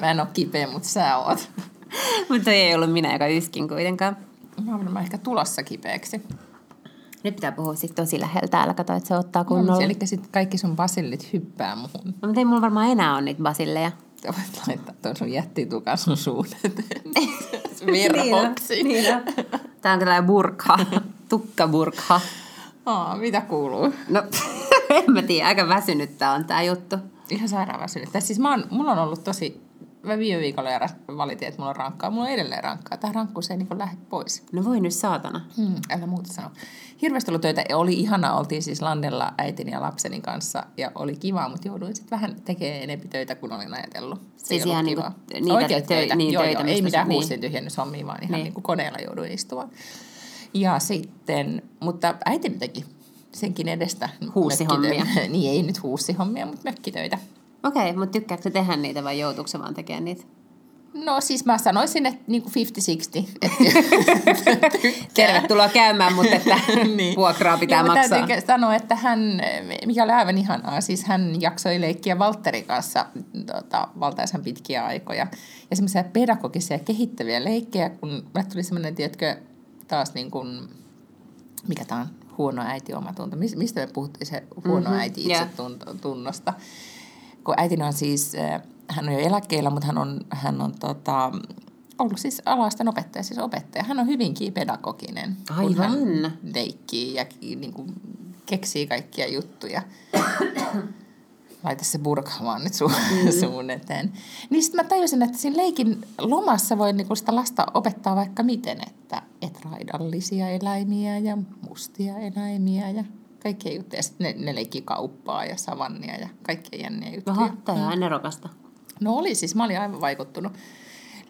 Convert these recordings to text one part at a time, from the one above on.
Mä, mä en ole kipeä, mutta sä oot. Mutta ei ollut minä, joka yskin kuitenkaan. Mä olen ehkä tulossa kipeäksi. Nyt pitää puhua sitten tosi läheltä täällä, kato, että se ottaa No, kunnolla. eli sitten kaikki sun basillit hyppää muhun. No, mutta ei mulla varmaan enää ole niitä basilleja. Sä voit laittaa tuon sun jättitukan sun suun eteen. Virhoksi. Niin on. Tää on tällainen burkha, tukkaburkha. Aa, mitä kuuluu? No, en mä tiedä, aika väsynyt tää on tää juttu. Ihan sairaan väsynyt. Siis mä oon, mulla on ollut tosi... Mä viime viikolla eräs- valitin, että mulla on rankkaa. Mulla on edelleen rankkaa. Tämä rankkuus ei niin lähde pois. No voi nyt saatana. Hmm, älä muuta sano. Hirveästi ollut töitä. Oli ihana, oltiin siis Landella äitini ja lapseni kanssa ja oli kiva, mutta jouduin sitten vähän tekemään enemmän töitä kuin olin ajatellut. Se Siis ihan kivaa. niinku niitä Oikeat tö- töitä. niin, joo, töitä, joo, ei mitään niin. huussin tyhjennyshommia, vaan ihan Niin. niin kuin koneella jouduin istumaan. Ja sitten, mutta äitini teki senkin edestä. Huussihommia. mökkitöitä. niin ei nyt huussihommia, mutta mökkitöitä. Okei, okay, mutta tykkääkö tehdä niitä vai joutuuko vaan tekemään niitä? No siis mä sanoisin, että niin kuin 50-60. Että Tervetuloa käymään, mutta että niin. vuokraa pitää mä maksaa. Täytyy sanoa, että hän, mikä oli aivan ihanaa, siis hän jaksoi leikkiä Valtterin kanssa tota, valtaisan pitkiä aikoja. Ja semmoisia pedagogisia kehittäviä leikkejä, kun mulle tuli semmoinen, tiedätkö, taas niin kuin, mikä tämä on, huono äiti omatunto. Mis- Mistä me puhuttiin se huono Mhm, äiti itsetunnosta? Kun äitinä on siis, äh, hän on jo eläkkeellä, mutta hän on, hän on tota, ollut siis alaisten opettaja, siis opettaja. Hän on hyvinkin pedagoginen, kun hän Aivan. leikkii ja niin kuin, keksii kaikkia juttuja. Laita se burka vaan nyt sun, mm. suun eteen. Niin sitten mä tajusin, että siinä leikin lomassa voi niinku sitä lasta opettaa vaikka miten, että et raidallisia eläimiä ja mustia eläimiä ja kaikkea juttuja. Ja sitten ne, ne leikkii kauppaa ja savannia ja kaikkea jänniä juttuja. Oho, tää on ihan nerokasta. No oli siis, mä olin aivan vaikuttunut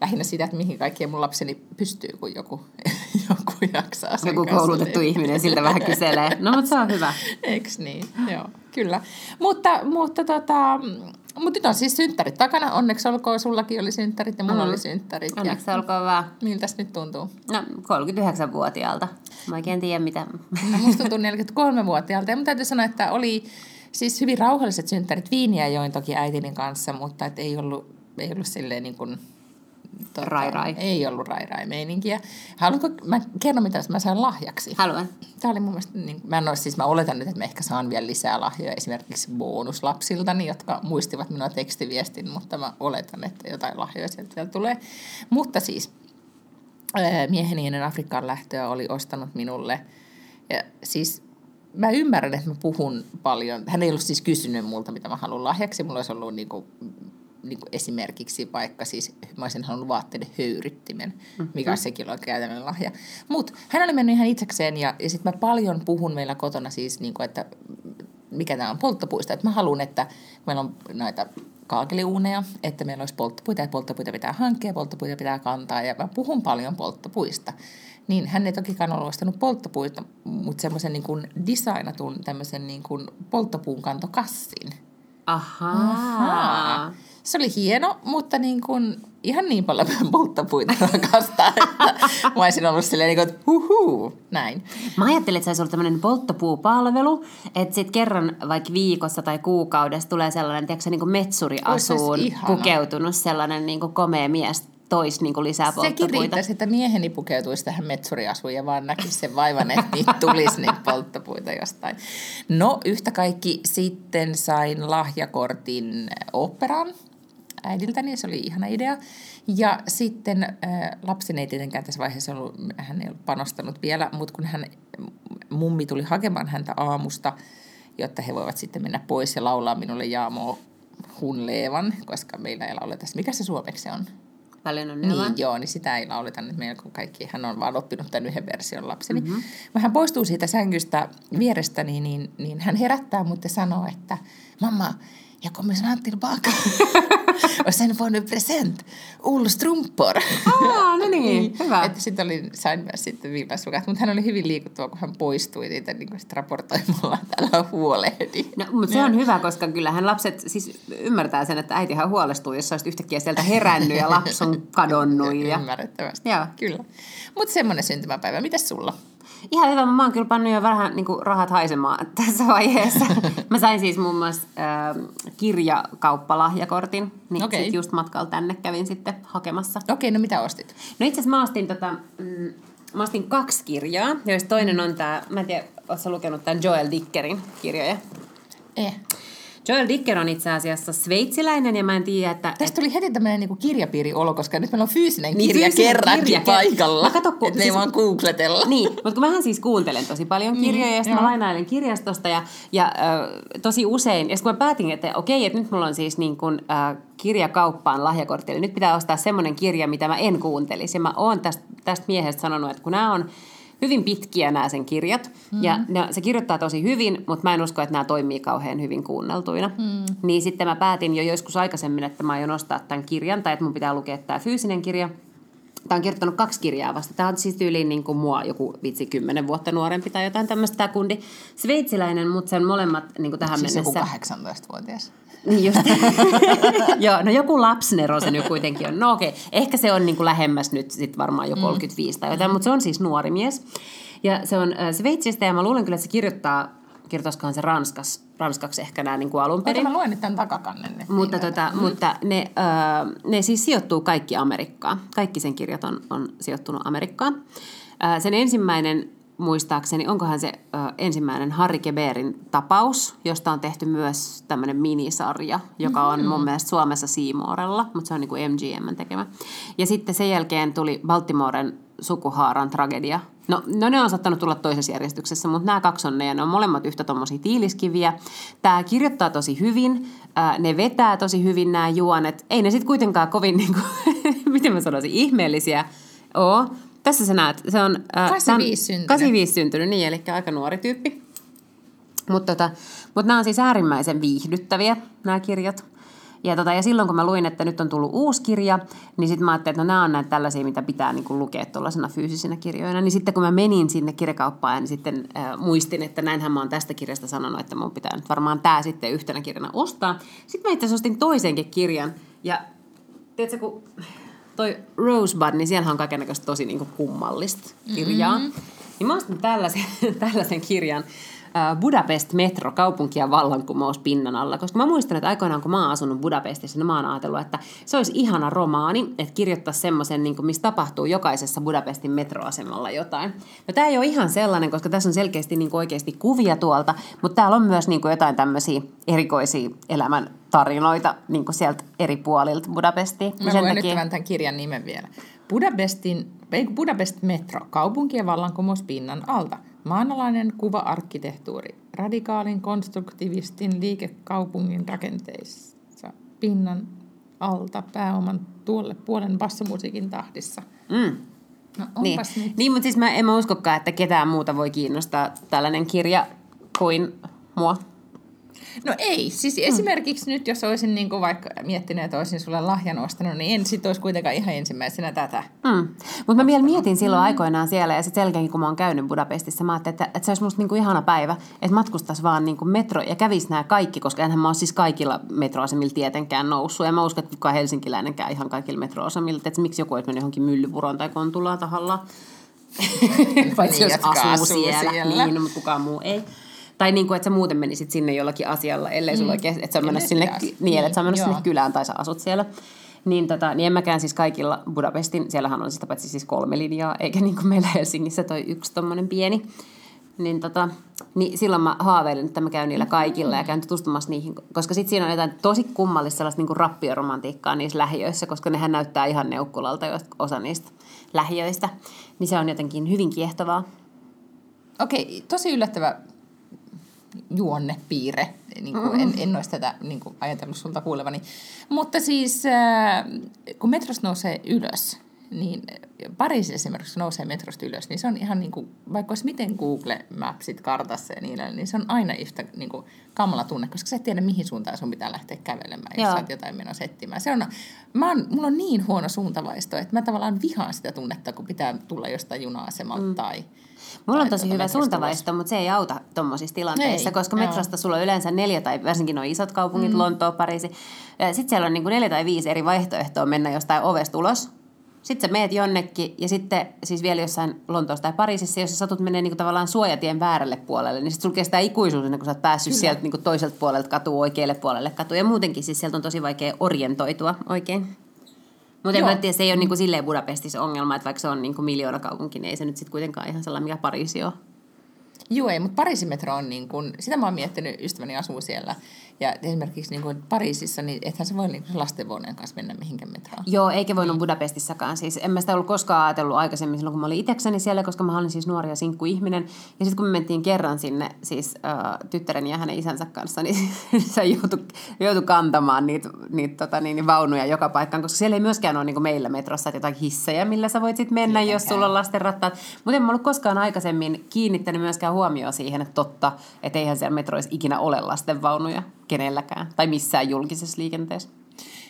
lähinnä sitä, että mihin kaikkeen mun lapseni pystyy, kun joku, joku jaksaa sen Joku kanssa koulutettu tehdä. ihminen siltä vähän kyselee. No, mutta se on hyvä. Eiks niin? Joo, kyllä. Mutta, mutta, tota, mutta nyt on siis synttärit takana. Onneksi olkoon, sullakin oli synttärit ja mulla Mm. oli synttärit. Ja Onneksi olkoon vaan. miltäs nyt tuntuu? No, 39-vuotiaalta. Mä oikein tiedä, mitä... No, musta tuntuu 43-vuotiaalta. Ja mun täytyy sanoa, että oli siis hyvin rauhalliset synttärit. Viiniä join toki äitini kanssa, mutta et ei ollut, ei ollut silleen niin kuin, tota, Rai rai. Ei ollut rai rai meininkiä. Haluatko, mä kerron mitä mä sain lahjaksi. Haluan. Tämä oli mun mielestä, niin, mä, en ole, siis mä oletan nyt, että mä ehkä saan vielä lisää lahjoja esimerkiksi bonuslapsiltani, jotka muistivat minua tekstiviestin, mutta mä oletan, että jotain lahjoja sieltä vielä tulee. Mutta siis mieheni ennen Afrikkaan lähtöä oli ostanut minulle, ja siis mä ymmärrän, että mä puhun paljon. Hän ei ollut siis kysynyt multa, mitä mä haluan lahjaksi. Mulla olisi ollut niinku, niinku esimerkiksi vaikka siis, mä olisin halunnut vaatteiden höyryttimen, mikä on sekin ollut käytännön lahja. Mutta hän oli mennyt ihan itsekseen ja, ja sitten mä paljon puhun meillä kotona siis, niinku, että mikä tämä on polttopuista. Että mä haluan, että meillä on näitä kaakeliuuneja, että meillä olisi polttopuita ja polttopuita pitää hankkia, polttopuita pitää kantaa ja mä puhun paljon polttopuista. Niin hän ei tokikaan ole ostanut polttopuita, mutta semmoisen niin kuin designatun tämmöisen niin kuin polttopuun kantokassin. Ahaa. Se oli hieno, mutta niin kuin, ihan niin paljon polttopuita rakastaa, että mä olisin ollut silleen niin kuin, että huhuu, näin. Mä ajattelin, että se olisi ollut tämmöinen polttopuupalvelu, että sitten kerran vaikka viikossa tai kuukaudessa tulee sellainen, tiedätkö, niin kuin metsuriasuun ihana. pukeutunut sellainen niin kuin komea mies tois niin kuin lisää Sekin polttopuita. riittäisi, että mieheni pukeutuisi tähän metsuriasuun ja vaan näkisi sen vaivan, että niitä tulisi niitä polttopuita jostain. No yhtä kaikki sitten sain lahjakortin operaan äidiltäni, se oli ihana idea. Ja sitten äh, lapseni ei tietenkään tässä vaiheessa ollut, hän ei ollut panostanut vielä, mutta kun hän, mummi tuli hakemaan häntä aamusta, jotta he voivat sitten mennä pois ja laulaa minulle Jaamo Hunleevan, koska meillä ei lauleta tässä. Mikä se suomeksi on? Paljon vaan. Niin, joo, niin sitä ei lauleta nyt meillä, kun kaikki, hän on vaan oppinut tämän yhden version lapseni. Mm-hmm. Kun hän poistuu siitä sängystä vierestäni, niin, niin hän herättää mut ja sanoo, että mamma, jag kommer snart tillbaka. Och sen får du present, ullstrumpor. Aa, no niin, hyvä. Että sitten oli, sain myös sitten viimeislukat, mutta hän oli hyvin liikuttava, kun hän poistui niitä niin sit raportoimalla, että älä huolehdi. No, mutta se on hyvä, koska kyllähän lapset siis ymmärtää sen, että äitihän huolestuu, jos sä olisit yhtäkkiä sieltä herännyt ja lapsi on kadonnut. Ja... Ymmärrettävästi. Joo. Kyllä. Mutta semmoinen syntymäpäivä. Mitäs sulla? Ihan hyvä, mä oon kyllä pannut jo vähän niin kuin rahat haisemaan tässä vaiheessa. mä sain siis muun muassa äh, kirjakauppalahjakortin, niin okay. sit just matkalla tänne kävin sitten hakemassa. Okei, no mitä ostit? No itse asiassa mä ostin, tota, mm, mä ostin kaksi kirjaa, joista toinen on tämä, mä en tiedä, ootko lukenut tämän Joel Dickerin kirjoja? Eh. Joel Dicker on itse asiassa sveitsiläinen ja mä en tiedä, että... Tästä tuli heti tämmöinen niinku kirjapiiriolo, koska nyt meillä on fyysinen Niin, kirja fyysinen kerrankin kirja. paikalla. Mä kato, kun- me ei siis- vaan googletella. Niin, mutta kun mähän siis kuuntelen tosi paljon kirjoja, ja sitten mä lainailen kirjastosta ja, ja äh, tosi usein, ja kun mä päätin, että okei, että nyt mulla on siis niin kuin, äh, kirjakauppaan lahjakortti, eli nyt pitää ostaa semmoinen kirja, mitä mä en kuuntelisi. Ja mä oon tästä, tästä miehestä sanonut, että kun nämä on hyvin pitkiä nämä sen kirjat, mm-hmm. ja ne, se kirjoittaa tosi hyvin, mutta mä en usko, että nämä toimii kauhean hyvin kuunneltuina. Mm. Niin sitten mä päätin jo joskus aikaisemmin, että mä aion ostaa tämän kirjan, tai että mun pitää lukea tämä fyysinen kirja, Tämä on kirjoittanut kaksi kirjaa vasta. Tämä on siis tyyliin niin kuin mua joku vitsi kymmenen vuotta nuorempi tai jotain tämmöistä tämä kundi. Sveitsiläinen, mutta sen molemmat niin kuin tähän Siis joku mennessä. 18-vuotias. Niin just. Joo, no joku lapsnero se nyt kuitenkin on. No okei, ehkä se on niin kuin lähemmäs nyt sit varmaan jo 35 tai jotain, mutta se on siis nuori mies. Ja se on äh, Sveitsistä ja mä luulen kyllä, että se kirjoittaa, kirjoittaisikohan se ranskas, ranskaksi ehkä nämä niin kuin alun perin. mä luen nyt tämän takakannen. nyt. Mutta, Niin, tota, mutta ne, öö, ne siis sijoittuu kaikki Amerikkaan. Kaikki sen kirjat on, on sijoittunut Amerikkaan. Öö, sen ensimmäinen, muistaakseni, onkohan se ö, ensimmäinen Harry Keberin tapaus, josta on tehty myös tämmöinen minisarja, joka on mun mielestä Suomessa Seamorella, mutta se on niin kuin MGM tekemä. Ja sitten sen jälkeen tuli Baltimoren sukuhaaran tragedia. No, no ne on saattanut tulla toisessa järjestyksessä, mutta nämä kaksi on ne ja ne on molemmat yhtä tuommoisia tiiliskiviä. Tämä kirjoittaa tosi hyvin, ää, ne vetää tosi hyvin nämä juonet. Ei ne sitten kuitenkaan kovin, niin kuin, miten mä sanoisin, ihmeellisiä oo. Tässä sä näet, se on... ää, 85 tän- syntynyt. 85 syntynyt, niin, eli aika nuori tyyppi. Mutta tota, mut nämä on siis äärimmäisen viihdyttäviä, nämä kirjat. Ja, tota, ja silloin kun mä luin, että nyt on tullut uusi kirja, niin sitten mä ajattelin, että no nämä on näitä tällaisia, mitä pitää niin lukea tuollaisena fyysisinä kirjoina. Niin sitten kun mä menin sinne kirjakauppaan, niin sitten äh, muistin, että näinhän mä oon tästä kirjasta sanonut, että mun pitää nyt varmaan tämä sitten yhtenä kirjana ostaa. Sitten mä itse ostin toisenkin kirjan. Ja tiedätkö, kun toi Rosebud, niin siellähän on kaikenlaista tosi niin kummallista kirjaa. Mm-hmm. Niin mä ostin tällaisen, tällaisen kirjan, ää, Budapest Metro, kaupunki ja vallankumous pinnan alla. Koska mä muistan, että aikoinaan kun mä oon asunut Budapestissa, niin mä oon ajatellut, että se olisi ihana romaani, että kirjoittaa semmoisen, niin missä tapahtuu jokaisessa Budapestin metroasemalla jotain. No tää ei ole ihan sellainen, koska tässä on selkeästi niin oikeasti kuvia tuolta, mutta täällä on myös niin jotain tämmöisiä erikoisia elämän tarinoita niin sieltä eri puolilta Budapestia. Mä luen nyt tämän, kirjan nimen vielä. Budapestin, Budapest Metro, kaupunki ja vallankumous pinnan alta. Maanalainen kuva-arkkitehtuuri, radikaalin konstruktivistin liike kaupungin rakenteissa, pinnan alta pääoman tuolle puolen bassomusiikin tahdissa. Mm. No Niin. nyt. niin, mutta siis mä en mä uskokaan, että ketään muuta voi kiinnostaa tällainen kirja kuin mua. No ei, siis Mm. esimerkiksi nyt jos olisin niin kuin vaikka miettinyt, että olisin sulle lahjan ostanut, niin en sit olisi kuitenkaan ihan ensimmäisenä tätä. Mm. Mutta mä vielä mietin silloin aikoinaan siellä ja sitten selkeänkin kun mä oon käynyt Budapestissa, mä ajattelin, että, että se olisi musta niinku ihana päivä, että matkustaisi vaan niinku metro ja kävisi nämä kaikki, koska enhän mä ole siis kaikilla metroasemilla tietenkään noussut. Ja mä uskon, että kukaan helsinkiläinenkään ihan kaikilla metroasemilla, että miksi joku olisi mennyt johonkin myllypuroon tai kontulaan tahallaan. Paitsi Niin, jos jotka asuu, asuu siellä. siellä. Niin, mutta kukaan muu ei. Tai niin kuin, että sä muuten menisit sinne jollakin asialla, ellei sulla oikein, että sä mennyt sinne, niin, että sä oot mennyt Joo. sinne kylään tai sä asut siellä. Niin, tota, niin en mäkään siis kaikilla Budapestin, siellähän on sitä paitsi siis kolme linjaa, eikä niin kuin meillä Helsingissä toi yksi tommonen pieni. Niin, tota, niin silloin mä haaveilin, että mä käyn niillä kaikilla ja käyn tutustumassa niihin, koska sitten siinä on jotain tosi kummallista sellaista niin rappioromantiikkaa niissä lähiöissä, koska nehän näyttää ihan neukkulalta osa niistä lähiöistä. Niin se on jotenkin hyvin kiehtovaa. Okei, tosi yllättävä juonnepiirre. Niin kuin en, en olisi tätä niin kuin ajatellut sulta kuulevani. Mutta siis, äh, kun metros nousee ylös, niin Pariisi esimerkiksi nousee metrosta ylös, niin se on ihan niin kuin, vaikka olisi miten Google Mapsit kartassa ja niin, niin se on aina yhtä niin kuin, kamala tunne, koska sä et tiedä mihin suuntaan sun pitää lähteä kävelemään, jos Joo. sä oot jotain menossa etsimään. Se on, mä oon, mulla on niin huono suuntavaisto, että mä tavallaan vihaan sitä tunnetta, kun pitää tulla jostain juna-asemalta mm. tai Mulla on tosi hyvä suuntavaisto, mutta se ei auta tuommoisissa tilanteissa, Ei, koska joo. metrosta sulla on yleensä neljä tai varsinkin nuo isot kaupungit, mm. Lontoo, Pariisi. Sitten siellä on niinku neljä tai viisi eri vaihtoehtoa mennä jostain ovesta ulos. Sitten sä meet jonnekin ja sitten siis vielä jossain Lontoossa tai Pariisissa, jos sä satut menee niinku tavallaan suojatien väärälle puolelle, niin sitten sulla kestää ikuisuus ennen kuin sä oot päässyt Kyllä. sieltä niinku toiselta puolelta katua oikealle puolelle katua. Ja muutenkin siis sieltä on tosi vaikea orientoitua oikein. Mutta en se ei ole niinku silleen Budapestissa ongelma, että vaikka se on niinku miljoona kaupunki, niin ei se nyt sitten kuitenkaan ihan sellainen, mikä Pariisi on. Joo, ei, mutta Pariisin metro on niin kuin, sitä mä oon miettinyt, ystäväni asuu siellä. Ja esimerkiksi niin kuin Pariisissa, niin ethän se voi niin lastenvuoneen kanssa mennä mihinkään metroon. Joo, eikä voinut Budapestissakaan. Siis en mä sitä ollut koskaan ajatellut aikaisemmin silloin, kun mä olin itsekseni siellä, koska mä olin siis nuori ja sinkkuihminen. Ja sitten kun me mentiin kerran sinne siis äh, tyttären ja hänen isänsä kanssa, niin se joutui, joutui kantamaan niitä, niitä tota, niin, niin vaunuja joka paikkaan, koska siellä ei myöskään ole niin kuin meillä metrossa että jotain hissejä, millä sä voit sitten mennä, jos Tietenkään. sulla on lastenrattaat. Mutta en mä ollut koskaan aikaisemmin kiinnittänyt myöskään huomioon siihen, että totta, että eihän siellä metroissa ikinä ole lastenvaunuja kenelläkään tai missään julkisessa liikenteessä.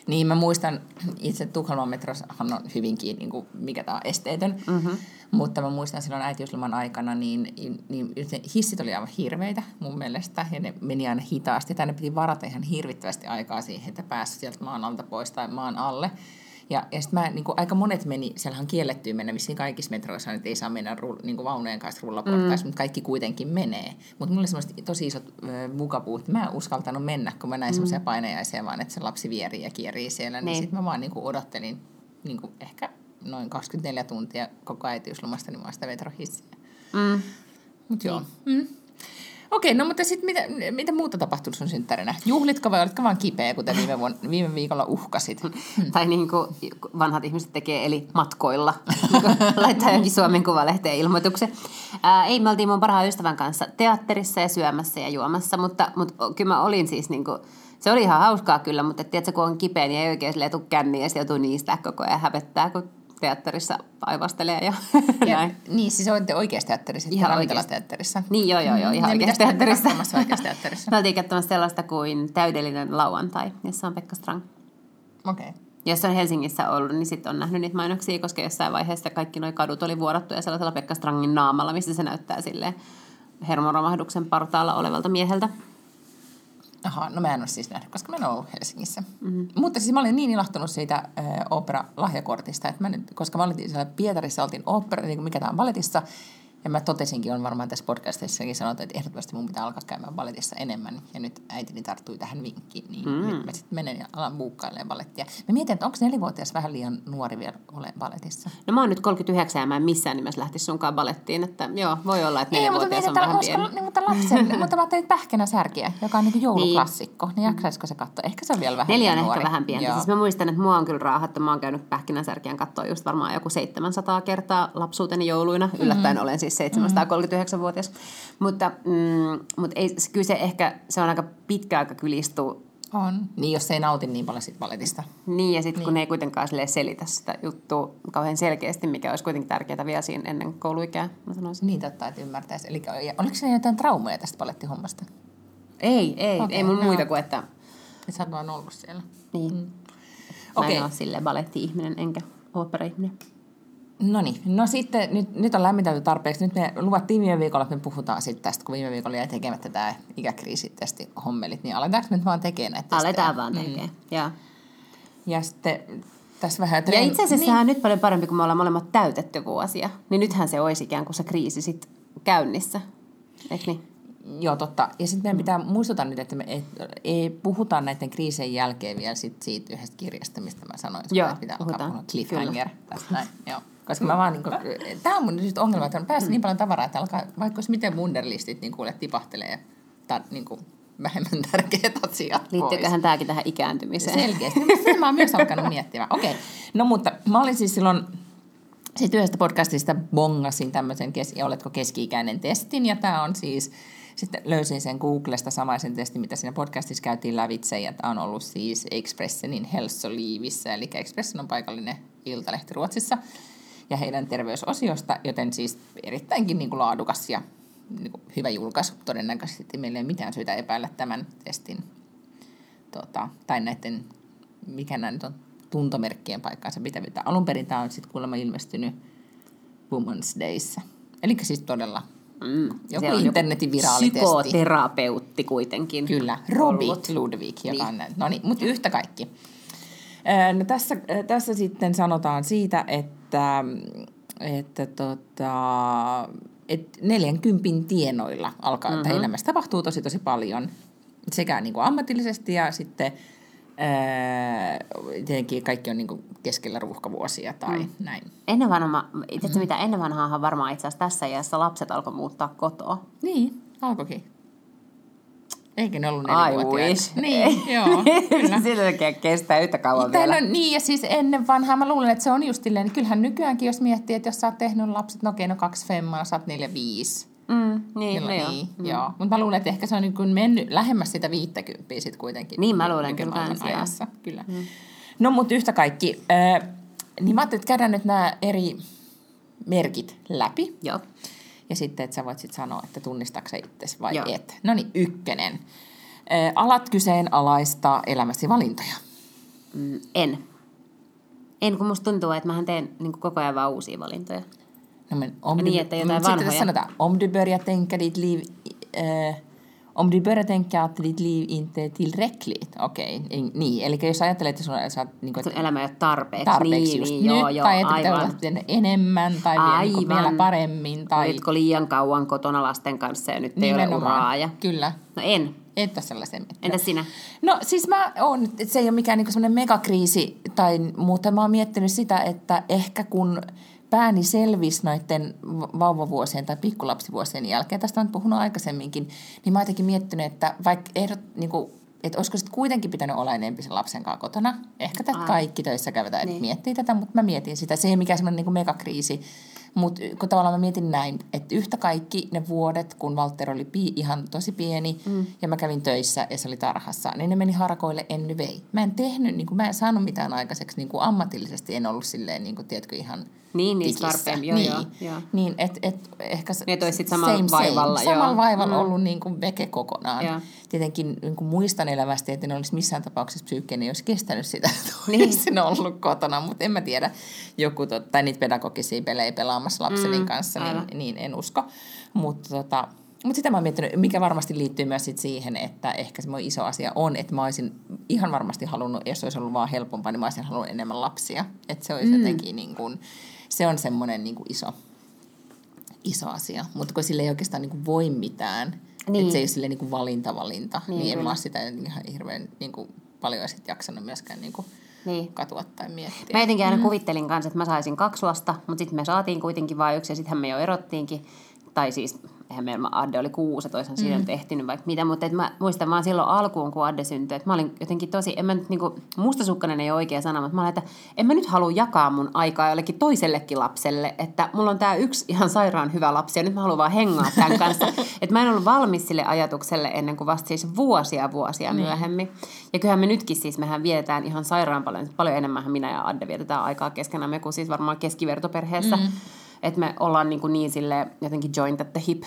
Niin mä muistan, itse Tukholman metrossahan on hyvinkin, niin kuin, mikä tämä on, esteetön. Mm-hmm. Mutta mä muistan silloin äitiysloman aikana, niin, niin ne hissit oli aivan hirveitä mun mielestä. Ja ne meni aina hitaasti. Tänne piti varata ihan hirvittävästi aikaa siihen, että pääsi sieltä maan alta pois tai maan alle. Ja, ja sitten mä, niin kuin, aika monet meni, siellähän on kiellettyä mennä, vissiin kaikissa metroissa, että ei saa mennä rull, niin kuin vaunujen kanssa rullaportaissa, mm. mutta kaikki kuitenkin menee. Mutta mulla oli semmoiset tosi isot mukapuut, että mä en uskaltanut mennä, kun mä näin mm. semmoisia painajaisia vaan, että se lapsi vierii ja kierii siellä. Niin, Niin. sitten mä vaan niin kuin odottelin niin kuin ehkä noin 24 tuntia koko äitiyslomasta, niin mä sitä metrohissiä. Mm. Mutta joo. Mm. Okei, no mutta sitten mitä, mitä muuta tapahtunut sun synttärinä? Juhlitko vai olitko vaan kipeä, kuten viime, vuonna, viime viikolla uhkasit? Tai niin kuin vanhat ihmiset tekee, eli matkoilla. Laittaa jonkin Suomen Kuvalehteen ilmoituksen. Ää, ei, me oltiin mun parhaan ystävän kanssa teatterissa ja syömässä ja juomassa, mutta, mutta kyllä mä olin siis niin kuin, se oli ihan hauskaa kyllä, mutta tiedätkö, kun on kipeä, niin ei oikein tule känniin ja joutuu niistä koko ajan hävettää, kun teatterissa aivastelee ja, Ja, näin. niin, siis olitte oikeassa teatterissa, Ihan oikeassa. ravintolateatterissa. Niin, joo, joo, joo, ihan Ja oikeassa teatterissa. oikeassa teatterissa? Me oltiin katsomassa sellaista kuin Täydellinen lauantai, jossa on Pekka Strang. Okei. Okay. Jos on Helsingissä ollut, niin sitten on nähnyt niitä mainoksia, koska jossain vaiheessa kaikki nuo kadut oli vuorattuja sellaisella Pekka Strangin naamalla, missä se näyttää sille hermoromahduksen partaalla olevalta mieheltä. Aha, no mä en ole siis nähnyt, koska mä en ole ollut Helsingissä. Mm-hmm. Mutta siis mä olin niin ilahtunut siitä äh, opera-lahjakortista, että mä nyt, koska mä olin siellä Pietarissa, oltiin opera, niin mikä tämä on balletissa, ja mä totesinkin, on varmaan tässä podcastissakin sanottu, että ehdottomasti mun pitää alkaa käymään balletissa enemmän. Ja nyt äitini tarttui tähän vinkkiin, niin mm. nyt mä sitten menen ja alan buukkailemaan ballettia. Mä mietin, että onko nelivuotias vähän liian nuori vielä ole balletissa. No mä oon nyt 39 ja mä en missään nimessä lähtisi sunkaan balettiin, että joo, voi olla, että Ei, mutta, neljävuotias mietin, on vähän pieni. niin, mutta lapsen, mutta mä ajattelin, että pähkinä särkiä, joka on niin jouluklassikko, niin jaksaisiko se katsoa? Ehkä se on vielä vähän Neljä on ehkä vähän pientä. Joo. Siis mä muistan, että mua on kyllä raahattu. Mä oon käynyt pähkinänsärkien kattoa just varmaan joku 700 kertaa lapsuuteni jouluina. Yllättäen olen siis 739-vuotias. Mutta, mm, mutta ei, kyllä se ehkä, se on aika pitkä aika kylistuu. On. Niin, jos ei nauti niin paljon siitä balletista. Niin, ja sitten niin. kun ne ei kuitenkaan selitä sitä juttua kauhean selkeästi, mikä olisi kuitenkin tärkeää vielä siinä ennen kouluikää, mä sanoisin. Niin totta, että ymmärtäisi. Eli oliko se jotain traumeja tästä balettihommasta? Ei, ei, Okei, ei mun no. muita kuin, että Että sä oot vaan ollut siellä. niin. Mm. Mä Okei. en ole silleen baletti-ihminen enkä opera-ihminen. No niin, no sitten nyt, nyt on lämmitelty tarpeeksi. Nyt me luvattiin viime viikolla, että me puhutaan sitten tästä, kun viime viikolla jäi tekemättä tämä ikäkriisitesti hommelit, niin aletaanko me nyt vaan tekemään näitä testejä? Aletaan vaan tekemään. Mm. Joo. Ja sitten tässä vähän... Ja itse asiassa niin. on nyt paljon parempi, kun me ollaan molemmat täytetty vuosia. Niin nythän se olisi ikään kuin se kriisi sit käynnissä. Eikö niin? Joo, totta. Ja sitten meidän pitää muistuttaa nyt, että me ei, ei puhuta näiden kriisien jälkeen vielä sit siitä yhdestä kirjasta, mistä mä sanoin, että Joo, pitää puhutaan. alkaa puhua cliffhanger. Tästä näin. Joo. Koska mä vaan, niin kuin, tämä on mun nyt ongelma, että on päässyt niin paljon tavaraa, että alkaa, vaikka olisi miten wunderlistit niin kuule tipahtelee ta, niin kuin vähemmän tärkeät asiat pois. Liittyyköhän tämäkin tähän ikääntymiseen? Selkeästi. No, Sitä mä oon myös alkanut miettimään. Okei. Okay. No mutta mä olin siis silloin siitä yhdestä podcastista bongasin tämmöisen kes- oletko keski-ikäinen testin, ja tämä on siis, sitten löysin sen Googlesta samaisen testin, mitä siinä podcastissa käytiin lävitse, ja tämä on ollut siis Expressenin Helsoliivissä, eli Expressen on paikallinen Iltalehti Ruotsissa ja heidän terveysosiosta, joten siis erittäinkin niin kuin laadukas ja niin kuin hyvä julkaisu. Todennäköisesti meillä ei ole mitään syytä epäillä tämän testin tota, tai näiden, mikä nämä nyt on, tuntomerkkien paikkaansa pitävyyttä. Alun perin tämä on sitten kuulemma ilmestynyt Women's Dayssä. Eli siis todella Mm. joku Se on internetin viraalitesti. Psykoterapeutti kuitenkin. Kyllä, Robi ollut. Ludwig, joka Niin. on. No niin, mutta yhtä kaikki. No tässä, tässä sitten sanotaan siitä, että, että tota, et 40 tienoilla alkaa, mm-hmm. että elämässä tapahtuu tosi tosi paljon sekä niin kuin ammatillisesti ja sitten ää, tietenkin kaikki on niin kuin keskellä ruuhkavuosia tai mm. näin. Ennen vanhaa, itse asiassa mitä ennen vanhaahan varmaan itse asiassa tässä iässä lapset alkoi muuttaa kotoa. Niin, alkoikin. Eikö ne ollut nelivuotiaita? Niin, joo, kyllä. Silläkin kestää yhtä kauan Tai vielä. no, niin, ja siis ennen vanhaa mä luulen, että se on just silleen, kyllähän nykyäänkin, jos miettii, että jos sä oot tehnyt lapset, no okei, no kaksi femmaa, sä oot neljä viisi. Mm, niin, Milloin, no joo. niin, mm. joo. Mutta mä luulen, että ehkä se on niin mennyt lähemmäs sitä viittäkymppiä sit kuitenkin. Niin, mä luulen kyllä ajassa. Kyllä. Mm. No, mutta yhtä kaikki. Äh, niin mä ajattelin, että käydään nyt nämä eri merkit läpi. Joo. Ja sitten, että sä voit sitten sanoa, että tunnistatko itsesi vai Joo. et. No niin, ykkönen. Alat kyseenalaistaa elämäsi valintoja. Mm, en. En, kun musta tuntuu, että mähän teen niin koko ajan vaan uusia valintoja. No, men om Niin, että jotain sitten vanhoja. tässä sanotaan, om du börjar tänka ditt liv, äh, om du börjar tänka att ditt liv inte är tillräckligt. Okei, okay. niin. Eli jos ajattelet, että sun, sä niin kuin, Sun elämä ei ole tarpeeksi. tarpeeksi niin, just niin, nyt, joo, joo, tai että pitää aivan. sitten enemmän, tai vielä, niin Aivan. vielä paremmin. Tai Olitko liian kauan kotona lasten kanssa ja nyt ei ole nimenomaan. uraa? Ja... Kyllä, No en. ole sellaisen. Entäs sinä? No siis mä oon, että se ei ole mikään niinku semmoinen megakriisi tai muuta. Mä oon miettinyt sitä, että ehkä kun pääni selvisi noiden vauvavuosien tai pikkulapsivuosien jälkeen, tästä on puhunut aikaisemminkin, niin mä oon jotenkin miettinyt, että vaikka ehdot, niinku, että olisiko sitten kuitenkin pitänyt olla enempi sen lapsen kanssa kotona. Ehkä tätä Ai. kaikki töissä käyvät niin. Niin. miettii tätä, mutta mä mietin sitä. Se ei ole mikään semmoinen niinku megakriisi, mutta kun tavallaan mä mietin näin, että yhtä kaikki ne vuodet, kun Walter oli pi- ihan tosi pieni mm. ja mä kävin töissä ja se oli tarhassa, niin ne meni harakoille enny vei. Mä en tehnyt, niin kuin, mä en saanut mitään aikaiseksi niin kuin ammatillisesti, en ollut silleen, niin kuin, tiedätkö, ihan Niin, niin, tarpeen, joo, niin. joo, joo. Niin, et, et, ehkä Niin, että ois sit samalla same, same. vaivalla, Samalla joo. vaivalla Mm. ollut niin kuin veke kokonaan. Joo. Tietenkin niin kuin muistan elävästi, että en olisi missään tapauksessa psyykkeeni, jos kestänyt sitä, että Niin. ollut kotona, mutta en mä tiedä, joku, tot, tai niitä pedagogisia pelejä pelaamassa lapseni Mm, kanssa, aivan. niin, niin en usko. Mutta tota, mutta sitä mä oon miettinyt, mikä varmasti liittyy myös sit siihen, että ehkä semmoinen iso asia on, että mä olisin ihan varmasti halunnut, jos olisi ollut vaan helpompaa, niin mä olisin halunnut enemmän lapsia. Että se olisi mm. jotenkin niin kuin, se on semmoinen niin kuin iso, iso asia. Mutta kun sille ei oikeastaan niin kuin voi mitään, niin. Niin. että se ei ole silleen niin kuin valinta valinta, niin, Niin, niin en kyllä. mä ole sitä ihan hirveän niin kuin, paljon sit jaksanut myöskään niin kuin Niin. katua tai miettiä. Mä jotenkin aina kuvittelin kanssa, että mä saisin kaksi lasta, mutta sitten me saatiin kuitenkin vain yksi ja sittenhän me jo erottiinkin. Tai siis, eihän meillä Adde oli kuusi, että olisihan siinä nyt ehtinyt vaikka mitä, mutta et mä muistan vaan silloin alkuun, kun Adde syntyi, että mä olin jotenkin tosi, en mä nyt niinku, mustasukkainen ei ole oikea sana, mutta mä olin, että en mä nyt halua jakaa mun aikaa jollekin toisellekin lapselle, että mulla on tää yksi ihan sairaan hyvä lapsi ja nyt mä haluan vaan hengaa tämän kanssa. että mä en ollut valmis sille ajatukselle ennen kuin vasta siis vuosia vuosia myöhemmin. Ja kyllähän me nytkin siis, mehän vietetään ihan sairaan paljon, paljon enemmän minä ja Adde vietetään aikaa keskenämme kuin siis varmaan keskivertoperheessä. Mm. Että me ollaan niin, kuin niin sille jotenkin joint at the hip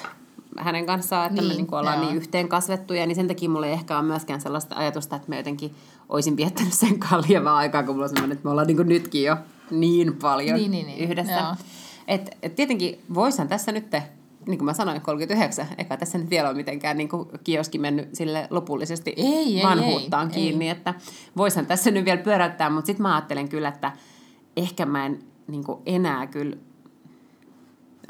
hänen kanssaan, että niin, me Niin, kuin ollaan joo. niin yhteen kasvettuja, niin sen takia mulla ei ehkä ole myöskään sellaista ajatusta, että me jotenkin olisin viettänyt sen kalliavaa aikaa, kun mulla on semmoinen, että me ollaan niin kuin nytkin jo niin paljon Niin, niin, niin, yhdessä. joo. Et, et tietenkin voisin tässä nyt, niin kuin mä sanoin, 39, eikä tässä nyt vielä ole mitenkään niin kuin kioski mennyt sille lopullisesti Ei, ei, vanhuuttaan ei, kiinni, ei. että voisin tässä nyt vielä pyöräyttää, mutta sitten mä ajattelen kyllä, että ehkä mä en niin kuin enää kyllä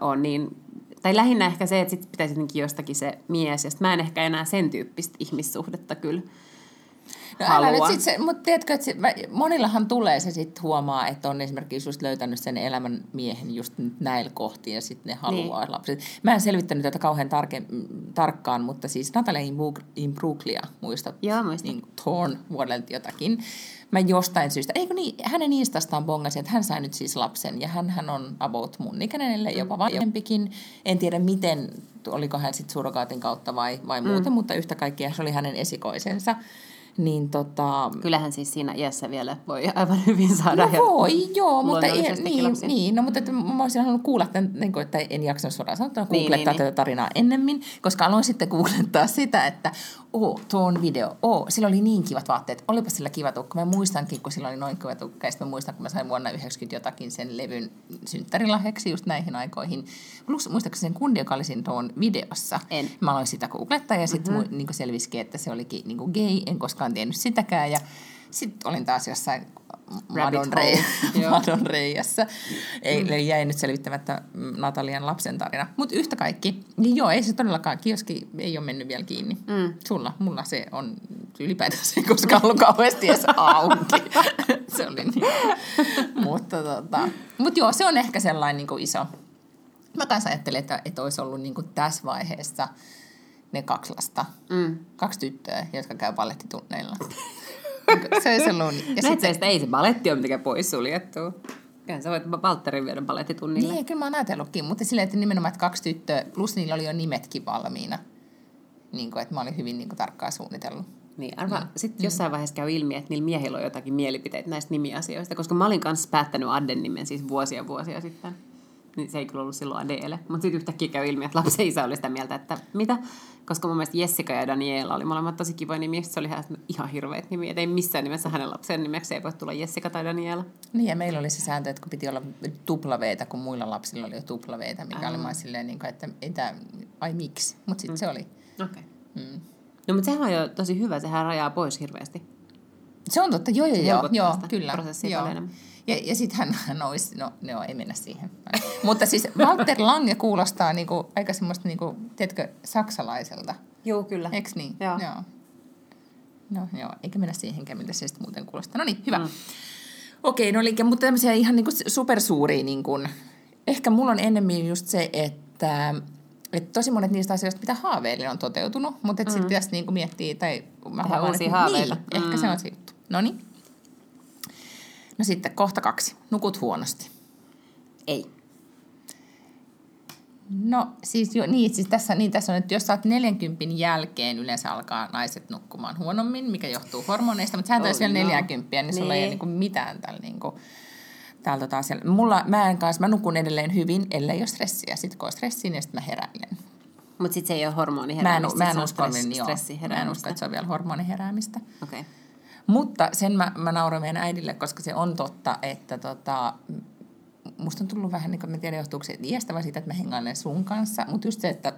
ole niin, tai lähinnä ehkä se, että sit pitäisi jotenkin jostakin se mies, ja sit mä en ehkä enää sen tyyppistä ihmissuhdetta kyllä No älä nyt halua. sit se, mutta tiedätkö, että se, mä- monillahan tulee se sitten huomaa, että on esimerkiksi just löytänyt sen elämän miehen just nyt näillä kohtiin ja sitten ne haluaa niin. lapset. Mä en selvittänyt tätä kauhean tarke, tarkkaan, mutta siis Natalia Imbruglia, muistat? Joo, muistan. Niin Thorn vuodelta jotakin. Mä jostain syystä, eikö niin, hänen Instastaan bongasin, että hän sai nyt siis lapsen ja hän, hän on about mun ikäinen, ellei jopa vanhempikin. En tiedä miten, oliko hän sitten surrogaatin kautta vai, vai muuten, mutta yhtä kaikkea se oli hänen esikoisensa. Niin tota, Kyllähän siis siinä iässä vielä voi aivan hyvin saada. No voi, joo, mutta ei, niin, lapsia. niin, no, mutta että mä olisin halunnut kuulla, tämän, niin kuin, että en jaksanut suoraan sanottuna Niin, googlettaa niin, tätä tarinaa ennemmin, koska aloin sitten googlettaa sitä, että oh, tuo on video, oh, sillä oli niin kivat vaatteet, olipa sillä kiva tukka. Mä muistankin, kun sillä oli noin kiva tukka, ja mä muistan, kun mä sain vuonna 90 jotakin sen levyn synttärilahjaksi just näihin aikoihin. Plus, muistatko sen kundi, joka oli siinä tuon videossa? En. Mä aloin sitä googlettaa, ja sitten mm-hmm. niin selvisikin, että se olikin niin gay, en koskaan tiennyt sitäkään, ja sitten olin taas jossain Madon, rei. Madon reijässä. Ei, mm. jäi nyt selvittämättä Natalian lapsen tarina. Mutta yhtä kaikki, niin joo, ei se todellakaan, kioski ei ole mennyt vielä kiinni. Mm. Sulla, mulla se on ylipäätään se ei koskaan ollut kauheasti edes auki. se oli niin. mutta tota, mut joo, se on ehkä sellainen niin kuin iso. Mä kanssa ajattelin, että, että olisi ollut niin kuin tässä vaiheessa ne kaksi lasta, mm. kaksi tyttöä, jotka käy ballettitunneilla. se olisi ollut... Ja Ja sitten sitä ei se baletti ole mitenkään poissuljettu. Kyllä sä voit Valtterin viedä balettitunnille. Niin, kyllä mä oon ajatellutkin, mutta silleen, että nimenomaan että kaksi tyttöä, plus niillä oli jo nimetkin valmiina. Niin kuin, että mä olin hyvin niin kuin, tarkkaan suunnitellut. Niin, arva, mm. sitten jossain vaiheessa käy ilmi, että niillä miehillä on jotakin mielipiteitä näistä nimiasioista, koska mä olin kanssa päättänyt Adden nimen siis vuosia vuosia sitten. Niin se ei kyllä ollut silloin Adele. Mutta sitten yhtäkkiä käy ilmi, että lapsen isä oli sitä mieltä, että mitä? Koska mun mielestä Jessica ja Daniela oli molemmat tosi kivoja nimiä. Se oli ihan hirveät nimiä. Et ei missään nimessä hänen lapsen nimeksi ei voi tulla Jessica tai Daniela. Niin, ja meillä oli se sääntö, että kun piti olla tuplaveitä, kun muilla lapsilla oli jo tuplaveitä, mikä oli vaan silleen, niin kuin, että etä, ai miksi? Mutta sitten mm. se oli. Okei. Okay. Mm. No, mutta sehän on jo tosi hyvä. Sehän rajaa pois hirveästi. Se on totta, joo, joo, joo, joo kyllä. prosessia joo. paljon enemmän. Ja, ja sitten hän, hän olisi, no, no ei mennä siihen. Mutta siis Walter Lange kuulostaa niinku, aika semmoista, niinku, tiedätkö, saksalaiselta. Joo, kyllä. Eiks niin? Joo. joo. No joo, eikä mennä siihenkään, miltä se sitten muuten kuulostaa. No niin, hyvä. Mm. Okei, no eli, mutta tämmöisiä ihan niinku supersuuria, niinku, ehkä mulla on ennemmin just se, että että tosi monet niistä asioista, mitä haaveilin, on toteutunut, mutta mm. sitten pitäisi niinku miettiä, tai mä Tehdä huomaan, että. Niin, ehkä Mm. se on se juttu. No niin. No sitten kohta kaksi. Nukut huonosti. Ei. No siis, jo, niin, siis tässä, niin tässä on, että jos sä oot 40 jälkeen, yleensä alkaa naiset nukkumaan huonommin, mikä johtuu hormoneista, mutta sä oh, vielä no. 40, niin sulla ei ole Niin. niin mitään tällä niin kuin, täällä tota asialla. Mulla, mä en kanssa, mä nukun edelleen hyvin, ellei ole stressiä. Sitten kun on stressiä, niin sitten mä heräilen. Mutta sitten se ei ole Mä en, hormoniheräämistä. mä en usko, stress- niin, joo, mä en usko, että se on vielä hormoniheräämistä. Okei. Okay. Mutta sen mä, mä nauroin meidän äidille, koska se on totta, että tota, musta on tullut vähän, niin kuin mä tiedän johtuuko se iästä vai siitä, että mä hengailen sun kanssa, mutta just se, että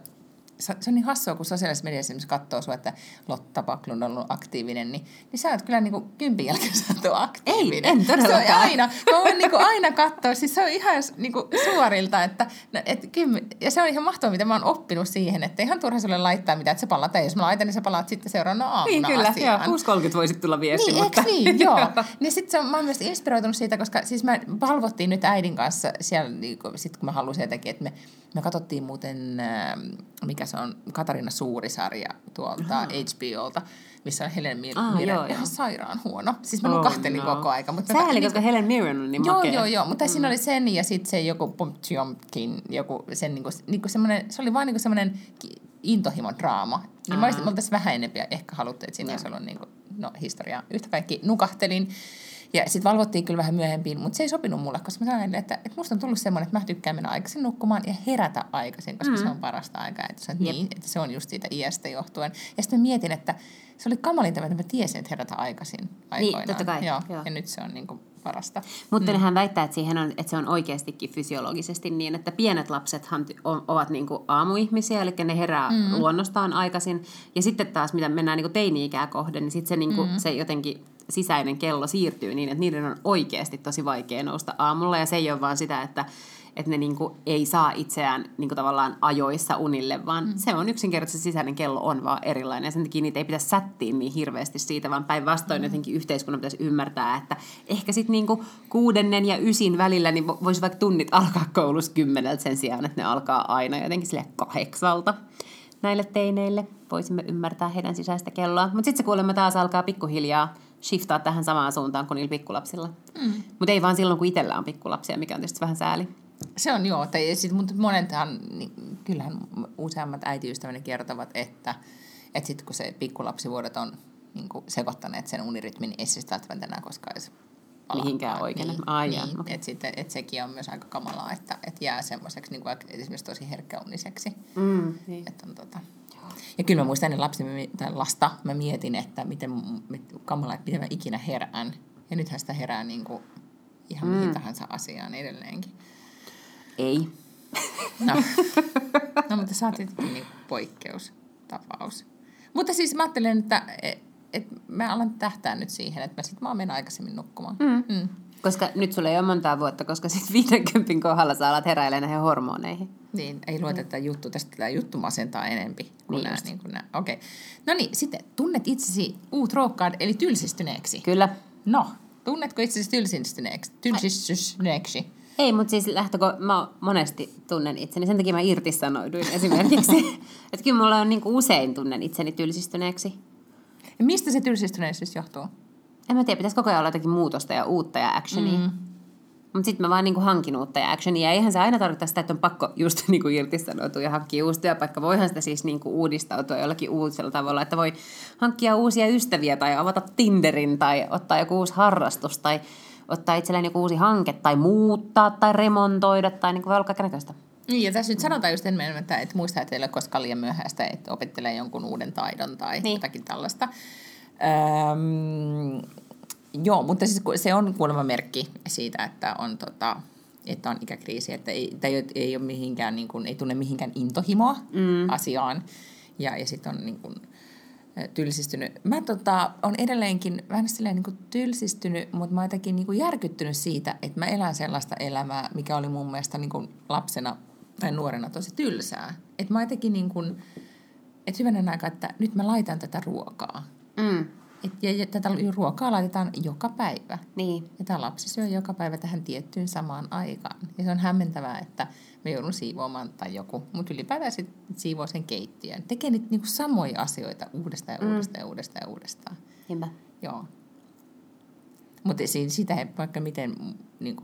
se se on niin hassua, kun sosiaalisessa mediassa esimerkiksi katsoo sua, että Lotta Paklund on ollut aktiivinen, niin, niin sä oot kyllä niin kuin kympin jälkeen ollut aktiivinen. Ei, en todellakaan. Se on aina, mä voin niin kuin aina katsoa, siis se on ihan niin kuin suorilta, että, no, et, kymmen, ja se on ihan mahtavaa, mitä mä oon oppinut siihen, että ihan turha sulle laittaa mitään, että sä palaat, tai jos mä laitan, niin sä palaat sitten seuraavana aamuna Niin kyllä, asiaan. joo, 6.30 voisit tulla viesti, Niin, mutta... niin? Joo. Niin sit se mä oon myös inspiroitunut siitä, koska siis mä valvottiin nyt äidin kanssa siellä, niin kun- sit kun mä halusin jotenkin, että me, me katsottiin muuten, mikä se on, Katarina Suurisarja tuolta HBOlta, missä on Helen Mir- Ah, Mirren joo, ihan joo. sairaan huono. Siis mä Oh, nukahtelin no. koko aika. Mutta mä- Sääli, niin- koska Helen Mirren on niin Joo, makea. joo, joo, mutta mm. siinä oli sen ja sitten se joku Potemkin, joku sen niinku, niinku semmoinen, se oli vaan niinku semmoinen intohimon draama. Niin mä olisin, me oltaisiin vähän enemmän ehkä haluttu, että siinä olisi ollut niinku, no, historiaa. Yhtä kaikki nukahtelin. Ja sitten valvottiin kyllä vähän myöhempiin, mutta se ei sopinut mulle, koska mä sanoin, että, että musta on tullut semmoinen, että mä tykkään mennä aikaisin nukkumaan ja herätä aikaisin, koska mm. se on parasta aikaa. Että se, on niin, että se on just siitä iästä johtuen. Ja sitten mietin, että se oli kamalinta, että mä tiesin, että herätä aikaisin aikoinaan. Niin, totta kai, Joo. joo. Ja nyt se on niinku parasta. Mutta mm. hän väittää, että, siihen on, että se on oikeastikin fysiologisesti niin, että pienet lapsethan on, ovat niinku aamuihmisiä, eli ne herää mm. luonnostaan aikaisin. Ja sitten taas, mitä mennään niinku teini-ikää kohden, niin sitten se, niinku, mm. se jotenkin sisäinen kello siirtyy niin, että niiden on oikeasti tosi vaikea nousta aamulla. Ja se ei ole vaan sitä, että, että ne niinku ei saa itseään niinku tavallaan ajoissa unille, vaan mm. se on yksinkertaisesti sisäinen kello on vaan erilainen. Ja sen takia niitä ei pitäisi sättiä niin hirveästi siitä, vaan päinvastoin mm. jotenkin yhteiskunnan pitäisi ymmärtää, että ehkä sitten niinku kuudennen ja ysin välillä niin vo- voisi vaikka tunnit alkaa koulussa kymmeneltä sen sijaan, että ne alkaa aina jotenkin sille kahdeksalta näille teineille. Voisimme ymmärtää heidän sisäistä kelloa. Mutta sitten se kuulemma taas alkaa pikkuhiljaa shiftaa tähän samaan suuntaan kuin niillä pikkulapsilla. Mm. Mutta ei vaan silloin, kun itsellä on pikkulapsia, mikä on tietysti vähän sääli. Se on joo, tai sit, mutta monethan, niin, kyllähän useammat äitiystäväni kertovat, että, että sitten kun se pikkulapsivuodet on niin kuin sekoittaneet sen unirytmin, niin ei se sitä välttämättä enää koskaan edes Mihinkään oikein. Niin, Ai niin. okei. että sitten, et sekin on myös aika kamalaa, että, että jää semmoiseksi niin kuin esimerkiksi tosi herkkäuniseksi. Mm, niin. Että on tota. Ja kyllä mä muistan ennen lapsi, tai lasta, mä mietin, että miten mit- kamalaa, että miten mä ikinä herään. Ja nythän sitä herää niin kuin ihan mm. mihin tahansa asiaan edelleenkin. Ei. No, no mutta sä oot tietenkin niin poikkeustapaus. Mutta siis mä ajattelen, että et, mä alan tähtää nyt siihen, että mä sit mä menen aikaisemmin nukkumaan. Mm. Mm. Koska nyt sulla ei ole montaa vuotta, koska sitten 50 kohdalla sä alat heräilemään näihin hormoneihin. Niin, ei lueta tätä juttu, tästä tämä juttu masentaa enempi kuin Niin nämä. Niin kuin nämä. Okei. No niin, sitten tunnet itsesi uutrookkaan, eli tylsistyneeksi. Kyllä. No, tunnetko itsesi tylsistyneeksi? Tylsistyneeksi. Ei, mutta siis lähtöko, mä monesti tunnen itseni, sen takia mä irtisanouduin esimerkiksi. että kyllä mulla on niinku usein tunnen itseni tylsistyneeksi. Ja mistä se tylsistyneisyys johtuu? En mä tiedä, pitäisi koko ajan olla jotakin muutosta ja uutta ja actionia. Mm. Mutta sitten mä vaan niinku hankin uutta ja actionia. Ja eihän se aina tarkoita sitä, että on pakko just niinku irtisanoutua ja hankkia uusi työpaikka. Voihan sitä siis niinku uudistautua jollakin uusella tavalla. Että voi hankkia uusia ystäviä tai avata Tinderin tai ottaa joku uusi harrastus tai ottaa itselleen joku uusi hanke tai muuttaa tai remontoida tai niinku voi olla kaikenlaista. Niin, ja tässä nyt sanotaan just enemmän, että, että muista, että ei ole koskaan liian myöhäistä, että opettelee jonkun uuden taidon tai Niin. niin. jotakin tällaista. Öm, joo, mutta siis se on kuulemma merkki siitä, että on, tota, että on ikäkriisi, että ei, että ei, ole- ei, ole mihinkään, niin kuin, ei tunne mihinkään intohimoa mm. asiaan. Ja, ja sitten on niin kuin, tylsistynyt. Mä tota, on edelleenkin vähän silleen niin kuin tylsistynyt, mutta mä oon jotenkin niin kuin järkyttynyt siitä, että mä elän sellaista elämää, mikä oli mun mielestä niin kuin lapsena tai nuorena tosi tylsää. Että mä jotenkin niin kuin, että hyvänen aika, että nyt mä laitan tätä ruokaa. Mm. Et, ja, ja tätä ruokaa laitetaan joka päivä. Niin. Ja tämä lapsi syö joka päivä tähän tiettyyn samaan aikaan. Ja se on hämmentävää, että me joudun siivoamaan tai joku, mutta ylipäätään sit siivoo sen keittiön. Tekee niitä niinku samoja asioita uudestaan ja uudestaan ja uudestaan ja uudestaan. Niinpä. Joo. Mutta sitä ei vaikka miten niin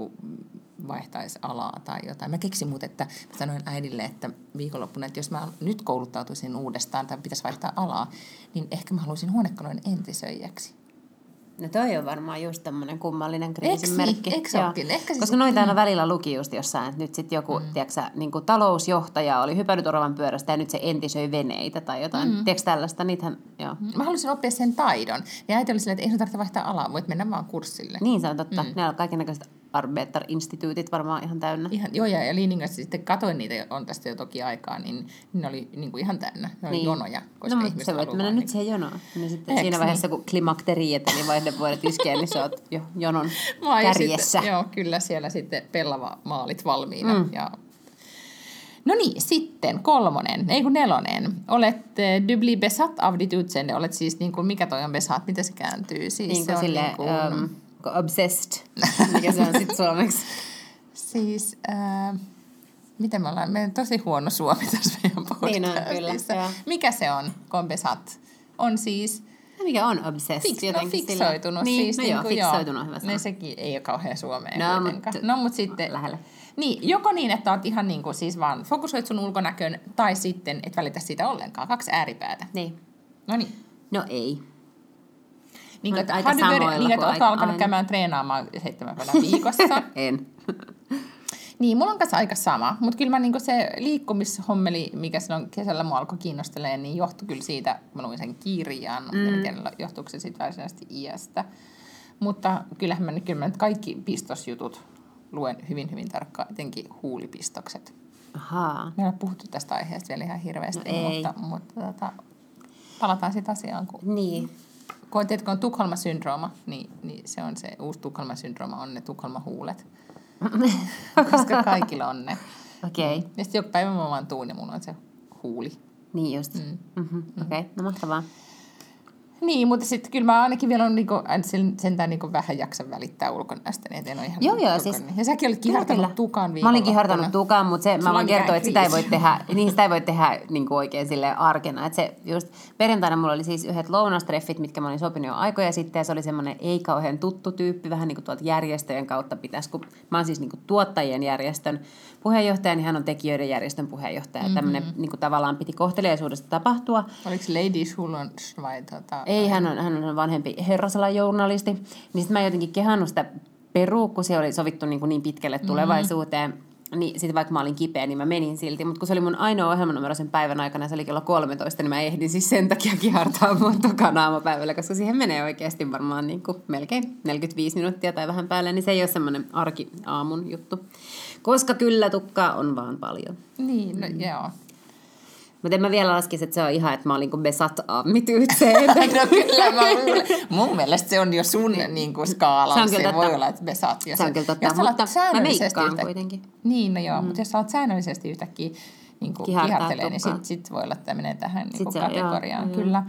vaihtaisi alaa tai jotain. Mä keksin muuten, että mä sanoin äidille, että viikonloppuna, että jos mä nyt kouluttautuisin uudestaan tai pitäisi vaihtaa alaa, niin ehkä mä haluaisin huonekalujen entisöijäksi. No toi on varmaan just tämmöinen kummallinen kriisin Eks niin? merkki. Eks Joo. Ehkä siis- Koska noita aina välillä luki just jossain, että nyt sitten joku, mm. tiedätkö, niin kuin talousjohtaja oli hypännyt oravan pyörästä ja nyt se entisöi veneitä tai jotain. Mm. Tiedätkö tällaista? Niitähän, joo. Mä haluaisin oppia sen taidon. Ja äiti oli silleen, että ei sun tarvitse vaihtaa alaa, voit mennä vaan kurssille. Niin se on totta. Mm. Ne on kaikennäköiset Arbetar-instituutit varmaan ihan täynnä. Ihan, joo, ja, ja Liiningassa sitten katoin niitä, on tästä jo toki aikaa, niin, niin ne oli niin kuin ihan täynnä. Ne oli Niin. jonoja, koska no, ihmiset sä voit mennä vaan nyt niin- siihen jonoon. Niin sitten Eks siinä niin? vaiheessa, kun klimakteriet eli vaihdevuodet iskee, niin sä oot jo jonon Mä kärjessä. Sitten, joo, kyllä siellä sitten pellava maalit valmiina. Mm. Ja... No niin, sitten kolmonen, ei kun nelonen. Olet eh, du blir besatt av ditt utseende. Olet siis, niin kuin, mikä toi on besatt, miten se kääntyy? Siis Niin se kuin on silleen, niin kuin, um, obsessed, mikä se on sitten suomeksi. Siis, äh, miten me ollaan, meidän tosi huono suomi tässä meidän Niin on, podcastissa. kyllä, joo. Mikä se on, kun besat? On siis No mikä on obsessed? Fix, no, fiksoitunut. Niin, siis no niin joo, fiksoitunut on hyvä No sana. sekin ei ole kauhean suomeen No, kuitenkaan. mutta- no, mutta sitten... Lähellä. Niin, joko niin, että oot ihan niin kuin siis vaan fokusoit sun ulkonäköön, tai sitten et välitä siitä ollenkaan. Kaksi ääripäätä. Niin. No niin. No ei. Niin, että, aika har du börjat- samoilla niin, että aina. alkanut käymään treenaamaan seitsemän päivää viikossa? En. Niin, mulla on kanssa aika sama, mutta kyllä mä niinku se liikkumishommeli, mikä silloin kesällä mua alkoi kiinnostelemaan, niin johtui kyllä siitä, mä luin sen kirjan, mutta mm. en tiedä, johtuuko se sitten varsinaisesti iästä. Mutta kyllähän mä, nyt- kyllä mä nyt kaikki pistosjutut luen hyvin, hyvin tarkkaan, etenkin huulipistokset. Ahaa. Me ole puhuttu tästä aiheesta vielä ihan hirveästi, No ei. mutta, mutta tota, palataan sitten asiaan, kun Niin. Kun tiedätkö, on Tukholma-syndrooma, niin, niin se on se uusi Tukholma-syndrooma, on ne Tukholma-huulet. Koska kaikilla on ne. Okei. Okay. Ja sitten joku päivä mä vaan tuun ja mulla on se huuli. Niin just. Mm. Mm-hmm. Okei, okay. no mahtavaa. Niin, mutta sitten kyllä mä ainakin vielä on niinku, sentään niinku vähän jaksan välittää ulkonäöstä, niin et en ole ihan Joo, joo, siis- Ja säkin olit kihartanut tukan Mä olin kihartanut tukan, mutta se, mä Sulla voin on kertoa, että sitä ei voi tehdä, niin sitä ei voi tehdä niin kuin oikein sille arkena. Että se just, perjantaina mulla oli siis yhdet lounastreffit, mitkä mä olin sopinut jo aikoja sitten, ja se oli semmoinen ei kauhean tuttu tyyppi, vähän niin kuin tuolta järjestöjen kautta pitäisi, kun mä oon siis niin kuin tuottajien järjestön puheenjohtaja, niin hän on tekijöiden järjestön puheenjohtaja. Mm-hmm. Tämmöinen niin kuin tavallaan piti kohteliaisuudesta tapahtua. Oliko Lady Schulons vai tota... Ei hän on, hän on vanhempi herrasalan journalisti. Niin sitten mä jotenkin kehannut sitä peruu, kun se oli sovittu niin, kuin niin pitkälle tulevaisuuteen. Mm-hmm. Niin sitten vaikka mä olin kipeä, niin mä menin silti. Mutta kun se oli mun ainoa ohjelmanumero sen päivän aikana, se oli kello 13, niin mä ehdin siis sen takia kihartaa mun tokana aamupäivällä, koska siihen menee oikeasti varmaan niin kuin melkein 45 minuuttia tai vähän päälle, niin se ei ole semmoinen arki aamun juttu. Koska kyllä tukkaa on vaan paljon. Niin, no, mm. joo. Mutta en mä vielä laskisi, että se on ihan, että mä olin kuin besat ammityytseen. no kyllä mä luulen. Mun mielestä se on jo sun niin kuin skaala. Se, on kyllä se voi olla, että besat. Jos, se on kyllä totta, jos mutta mä meikkaan yhtä... kuitenkin. Niin, no joo, mm. mutta jos sä olet säännöllisesti yhtäkkiä niin kuin kihartelee, niin sitten sit voi olla, menee tähän niin kuin kategoriaan. Joo, kyllä.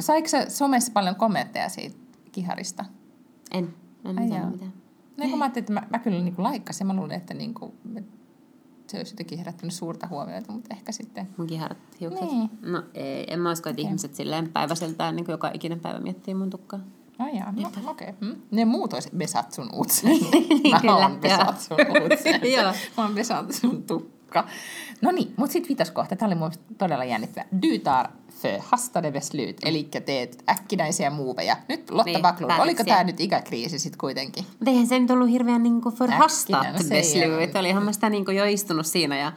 Saiko sä somessa paljon kommentteja siitä kiharista? En, en mitään. mitään. No kun mä ajattelin, että mä, mä kyllä niin laikkasin. Mä luulin, että niin kuin, se olisi jotenkin herättänyt suurta huomiota, mutta ehkä sitten... Mun kiharat hiukset? Niin. No ei, en mä usko, että okay. ihmiset silleen päiväseltään niin joka ikinen päivä miettii mun tukkaa. Ai jaa, no, okei. Okay. Hmm. Ne muut olisi besat sun uutsen. niin, mä oon besat sun uutsen. mä oon besat sun tukka. No niin, mutta sitten vitoskohta. Tämä oli mun todella jännittävä. Du tar för hastade beslut, eli teet äkkinäisiä muuveja. Nyt Lotta niin, Backlund, oliko tämä nyt ikäkriisi sitten kuitenkin? Eihän se nyt ollut hirveän niin förhastat beslut. Olihan mä sitä niin jo istunut siinä ja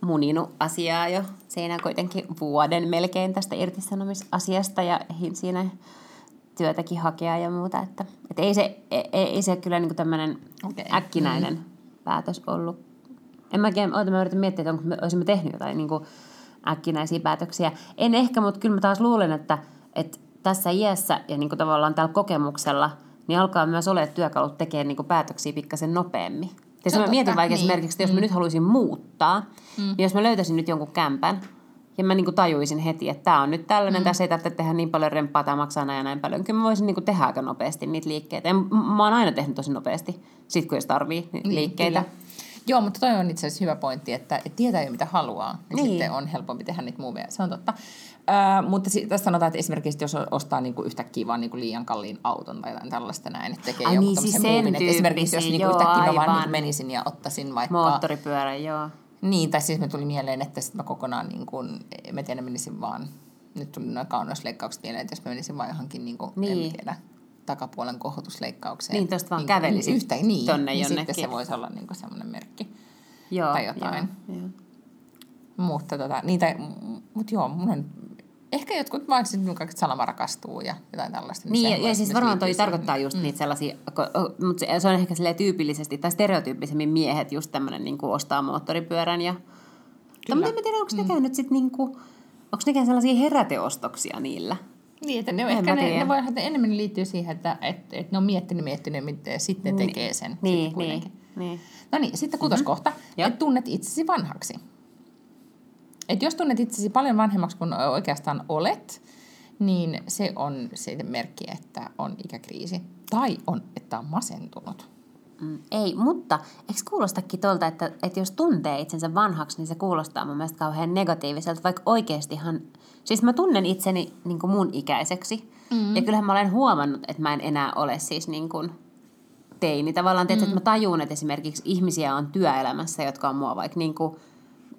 muninut asiaa jo siinä kuitenkin vuoden melkein tästä irtisanomisasiasta ja siinä työtäkin hakea ja muuta. Että, että ei, se, ei, ei se kyllä niin tämmöinen okay. äkkinäinen mm. päätös ollut. En mäkään, oota mä yritän miettiä, että onko me, olisimme tehnyt jotain niin kuin äkkinäisiä päätöksiä. En ehkä, mutta kyllä mä taas luulen, että, että tässä iässä ja niin kuin tavallaan tällä kokemuksella, niin alkaa myös olla työkalut tekemään niin kuin päätöksiä pikkasen nopeammin. Jos mä mietin vaikka niin. esimerkiksi, että jos mä mm. nyt haluaisin muuttaa, mm. niin jos mä löytäisin nyt jonkun kämpän, ja mä niin tajuisin heti, että tämä on nyt tällainen, mm. tässä ei tarvitse tehdä niin paljon remppaa, tämä maksaa näin ja näin paljon. Kyllä mä voisin niin tehdä aika nopeasti niitä liikkeitä. Ja mä oon aina tehnyt tosi nopeasti, sit kun jos tarvii niin, liikkeitä. Kyllä. Joo, mutta toi on itse asiassa hyvä pointti, että, että tietää jo mitä haluaa, niin, niin sitten on helpompi tehdä niitä muuveja. Se on totta. Äh, mutta tässä sanotaan, että esimerkiksi jos ostaa niinku yhtäkkiä vaan niinku liian kalliin auton tai jotain tällaista näin, että tekee Ai jonkun niin, siis muuvin. Että esimerkiksi jos niinku yhtäkkiä mä vaan niinku menisin ja ottaisin vaikka... Moottoripyörän, joo. Niin, tai siis me tuli mieleen, että sitten mä kokonaan, niin kuin, mä tiedän, menisin vaan, nyt tuli noin kauneusleikkaukset mieleen, että jos mä menisin vaan johonkin, niin kuin, niin. en tiedä, takapuolen kohotusleikkaukseen. Niin, tuosta vaan niin, kävelisit yhtä, niin, tonne niin jonnekin. sitten se voisi olla niin semmoinen merkki joo, tai jotain. Joo, joo. Mutta tota, niitä, mut joo, mun on ehkä jotkut vaan sitten kaikki salama rakastuu ja jotain tällaista. Niin, niin ja, ja siis varmaan toi tarkoittaa just mm. niitä sellaisia, mutta se, se on ehkä silleen tyypillisesti, tai stereotyyppisemmin miehet just tämmöinen niin ostaa moottoripyörän ja... Kyllä. Mutta en tiedä, onko nekään mm. nyt sitten niin kuin, onko nekään sellaisia heräteostoksia niillä? Niin, että ne, ehkä ne, ne voi, että enemmän liittyy siihen, että et, et ne on miettinyt, miettinyt, mitä sitten niin. tekee sen. Niin, niin, niin. No niin, sitten kutoskohta, mm-hmm. että tunnet itsesi vanhaksi. Et jos tunnet itsesi paljon vanhemmaksi kuin oikeastaan olet, niin se on se merkki, että on ikäkriisi. Tai on, että on masentunut. Mm, ei, mutta eikö kuulostakin tuolta, että, että jos tuntee itsensä vanhaksi, niin se kuulostaa mun mielestä kauhean negatiiviselta, vaikka oikeastihan, siis mä tunnen itseni niin kuin mun ikäiseksi, mm. ja kyllähän mä olen huomannut, että mä en enää ole siis niin kuin teini. Tavallaan, mm. että mä tajun, että esimerkiksi ihmisiä on työelämässä, jotka on mua vaikka niin kuin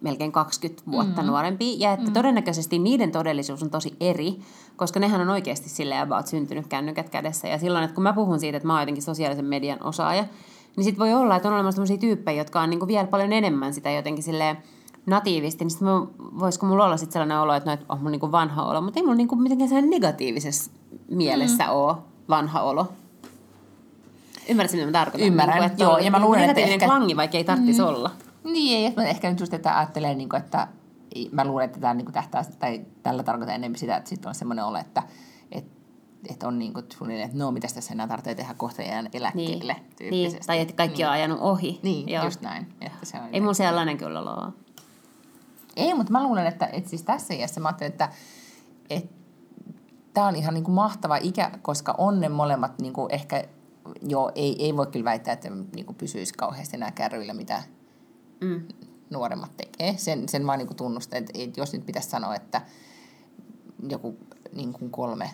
melkein 20 vuotta mm. nuorempi, ja että mm. todennäköisesti niiden todellisuus on tosi eri, koska nehän on oikeasti silleen about syntynyt kännykät kädessä, ja silloin, että kun mä puhun siitä, että mä oon jotenkin sosiaalisen median osaaja, niin sitten voi olla, että on olemassa sellaisia tyyppejä, jotka on niin kuin vielä paljon enemmän sitä jotenkin silleen natiivisti, niin sitten voisiko mulla olla sitten sellainen olo, että, no, että on mulla niin vanha olo, mutta ei mulla niin kuin mitenkään sellainen negatiivisessa mielessä mm. ole vanha olo. Ymmärrätkö, mitä mä tarkoitan? Ymmärrän, niin että joo. Ja mä luulen, että ehkä... klangi, vaikka ei tarvitsisi mm. olla. Niin, ei, että ehkä nyt just, että ajattelee, niin kuin, että mä luulen, että tämä niin tähtää, tai tällä tarkoittaa enemmän sitä, että sitten on semmoinen olo, että, että että on niin kuin suunnilleen, että no, mitä tässä enää tarvitsee tehdä kohta jään eläkkeelle niin. niin. Tai että kaikki niin. on ajanut ohi. Niin, Joo. just näin. Että se on Ei mun sellainen kyllä ole. Ei, mutta mä luulen, että, että siis tässä iässä mä ajattelen, että, että tämä on ihan niin kuin mahtava ikä, koska on ne molemmat niin kuin ehkä, joo, ei, ei voi kyllä väittää, että niin kuin pysyisi kauheasti nämä kärryillä, mitä mm. nuoremmat tekee. Sen, sen mä niin tunnustan, että, että jos nyt pitäisi sanoa, että joku niin kuin kolme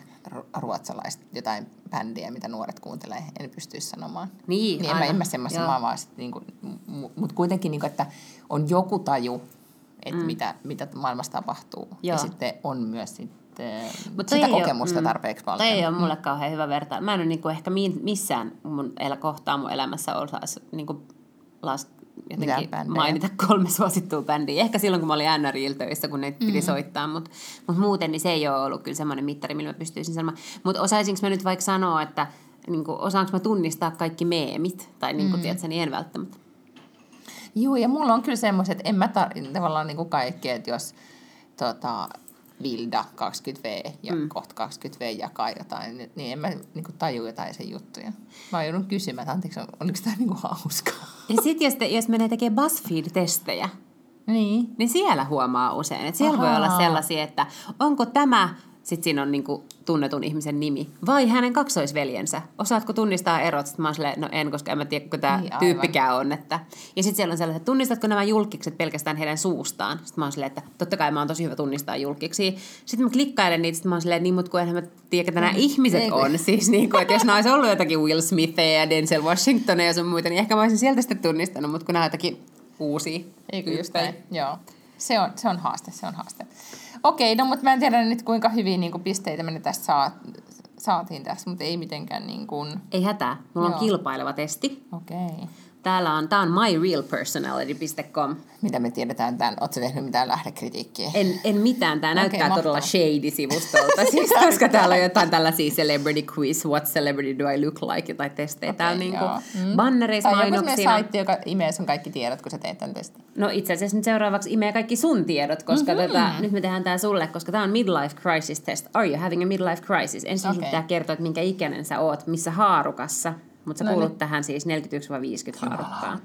ruotsalaista jotain bändiä, mitä nuoret kuuntelee, en pystyisi sanomaan. Niin, niin en, mä, en mä semmoisen, mä vaan sit, niin kuin, mutta kuitenkin, niin kuin, että on joku taju, että mm. mitä, mitä maailmassa tapahtuu. Joo. Ja sitten on myös sit Mut sitä kokemusta mm, tarpeeksi paljon. Toi ei ole mulle mm. kauhean hyvä verta. Mä en ole niinku ehkä missään mun el- kohtaa mun elämässä osaisi niinku las, jotenkin mainita kolme suosittua bändiä. Ehkä silloin, kun mä olin NRIL töissä, kun ne mm. piti soittaa, mutta mut muuten niin se ei ole ollut kyllä semmoinen mittari, millä mä pystyisin sanomaan. Mutta osaisinko mä nyt vaikka sanoa, että niin kuin, osaanko mä tunnistaa kaikki meemit? Tai niin kuin, mm. tiedätkö, niin en välttämättä. Joo, ja mulla on kyllä semmoiset, että en mä tar- tavallaan niin kuin kaikki, että jos tota, Vilda 20V ja mm. kohta 20V jakaa jotain, niin en mä niin kuin, taju jotain sen juttuja. Mä joudun kysymään, että anteeksi, oliko tämä niin kuin hauskaa? Ja sitten jos, te, jos menee tekemään BuzzFeed-testejä, niin. niin siellä huomaa usein, että siellä Ahaa. voi olla sellaisia, että onko tämä sitten siinä on niinku tunnetun ihmisen nimi. Vai hänen kaksoisveljensä. Osaatko tunnistaa erot? Sitten mä oon silleen, no en, koska en mä tiedä, kuka tämä niin, tyyppikään on. Että. Ja sitten siellä on sellaiset, että tunnistatko nämä julkikset pelkästään heidän suustaan? Sitten mä oon silleen, että totta kai mä oon tosi hyvä tunnistaa julkiksi. Sitten mä klikkailen niitä, sitten mä oon silleen, niin, mutta kun enhän mä tiedä, ketä nämä mm, ihmiset Eikö? on. Siis niin kuin, että jos nämä olisi ollut jotakin Will Smithia ja Denzel Washingtonia ja sun muita, niin ehkä mä olisin sieltä sitten tunnistanut, mutta kun nämä jotakin uusia. Eikö just näin? Joo. Se on, se on haaste, se on haaste. Okei, no mutta mä en tiedä nyt kuinka hyviä niin kuin, pisteitä me tästä saa, saatiin tässä, mutta ei mitenkään niin kuin... Ei hätää, mulla Joo. on kilpaileva testi. Okei. Okay. Täällä on, tää on myrealpersonality.com. Mitä me tiedetään tämän? Oletko tehnyt mitään lähdekritiikkiä? En, en mitään. Tämä okay, näyttää todella shady-sivustolta, siis, koska täällä on jotain tällaisia celebrity quiz, what celebrity do I look like, jotain testejä. Okay, Tää on niinku mm. bannereissa tai mainoksina. Tai saitti, joka imee sun kaikki tiedot, kun sä teet tämän testin. No itse asiassa nyt seuraavaksi imee kaikki sun tiedot, koska mm-hmm. tätä, nyt me tehdään tämä sulle, koska tämä on midlife crisis test. Are you having a midlife crisis? Ensin okay. pitää kertoa, että minkä ikäinen sä oot, missä haarukassa mutta sä no kuulut niin. tähän siis 41-50 haarukkaan.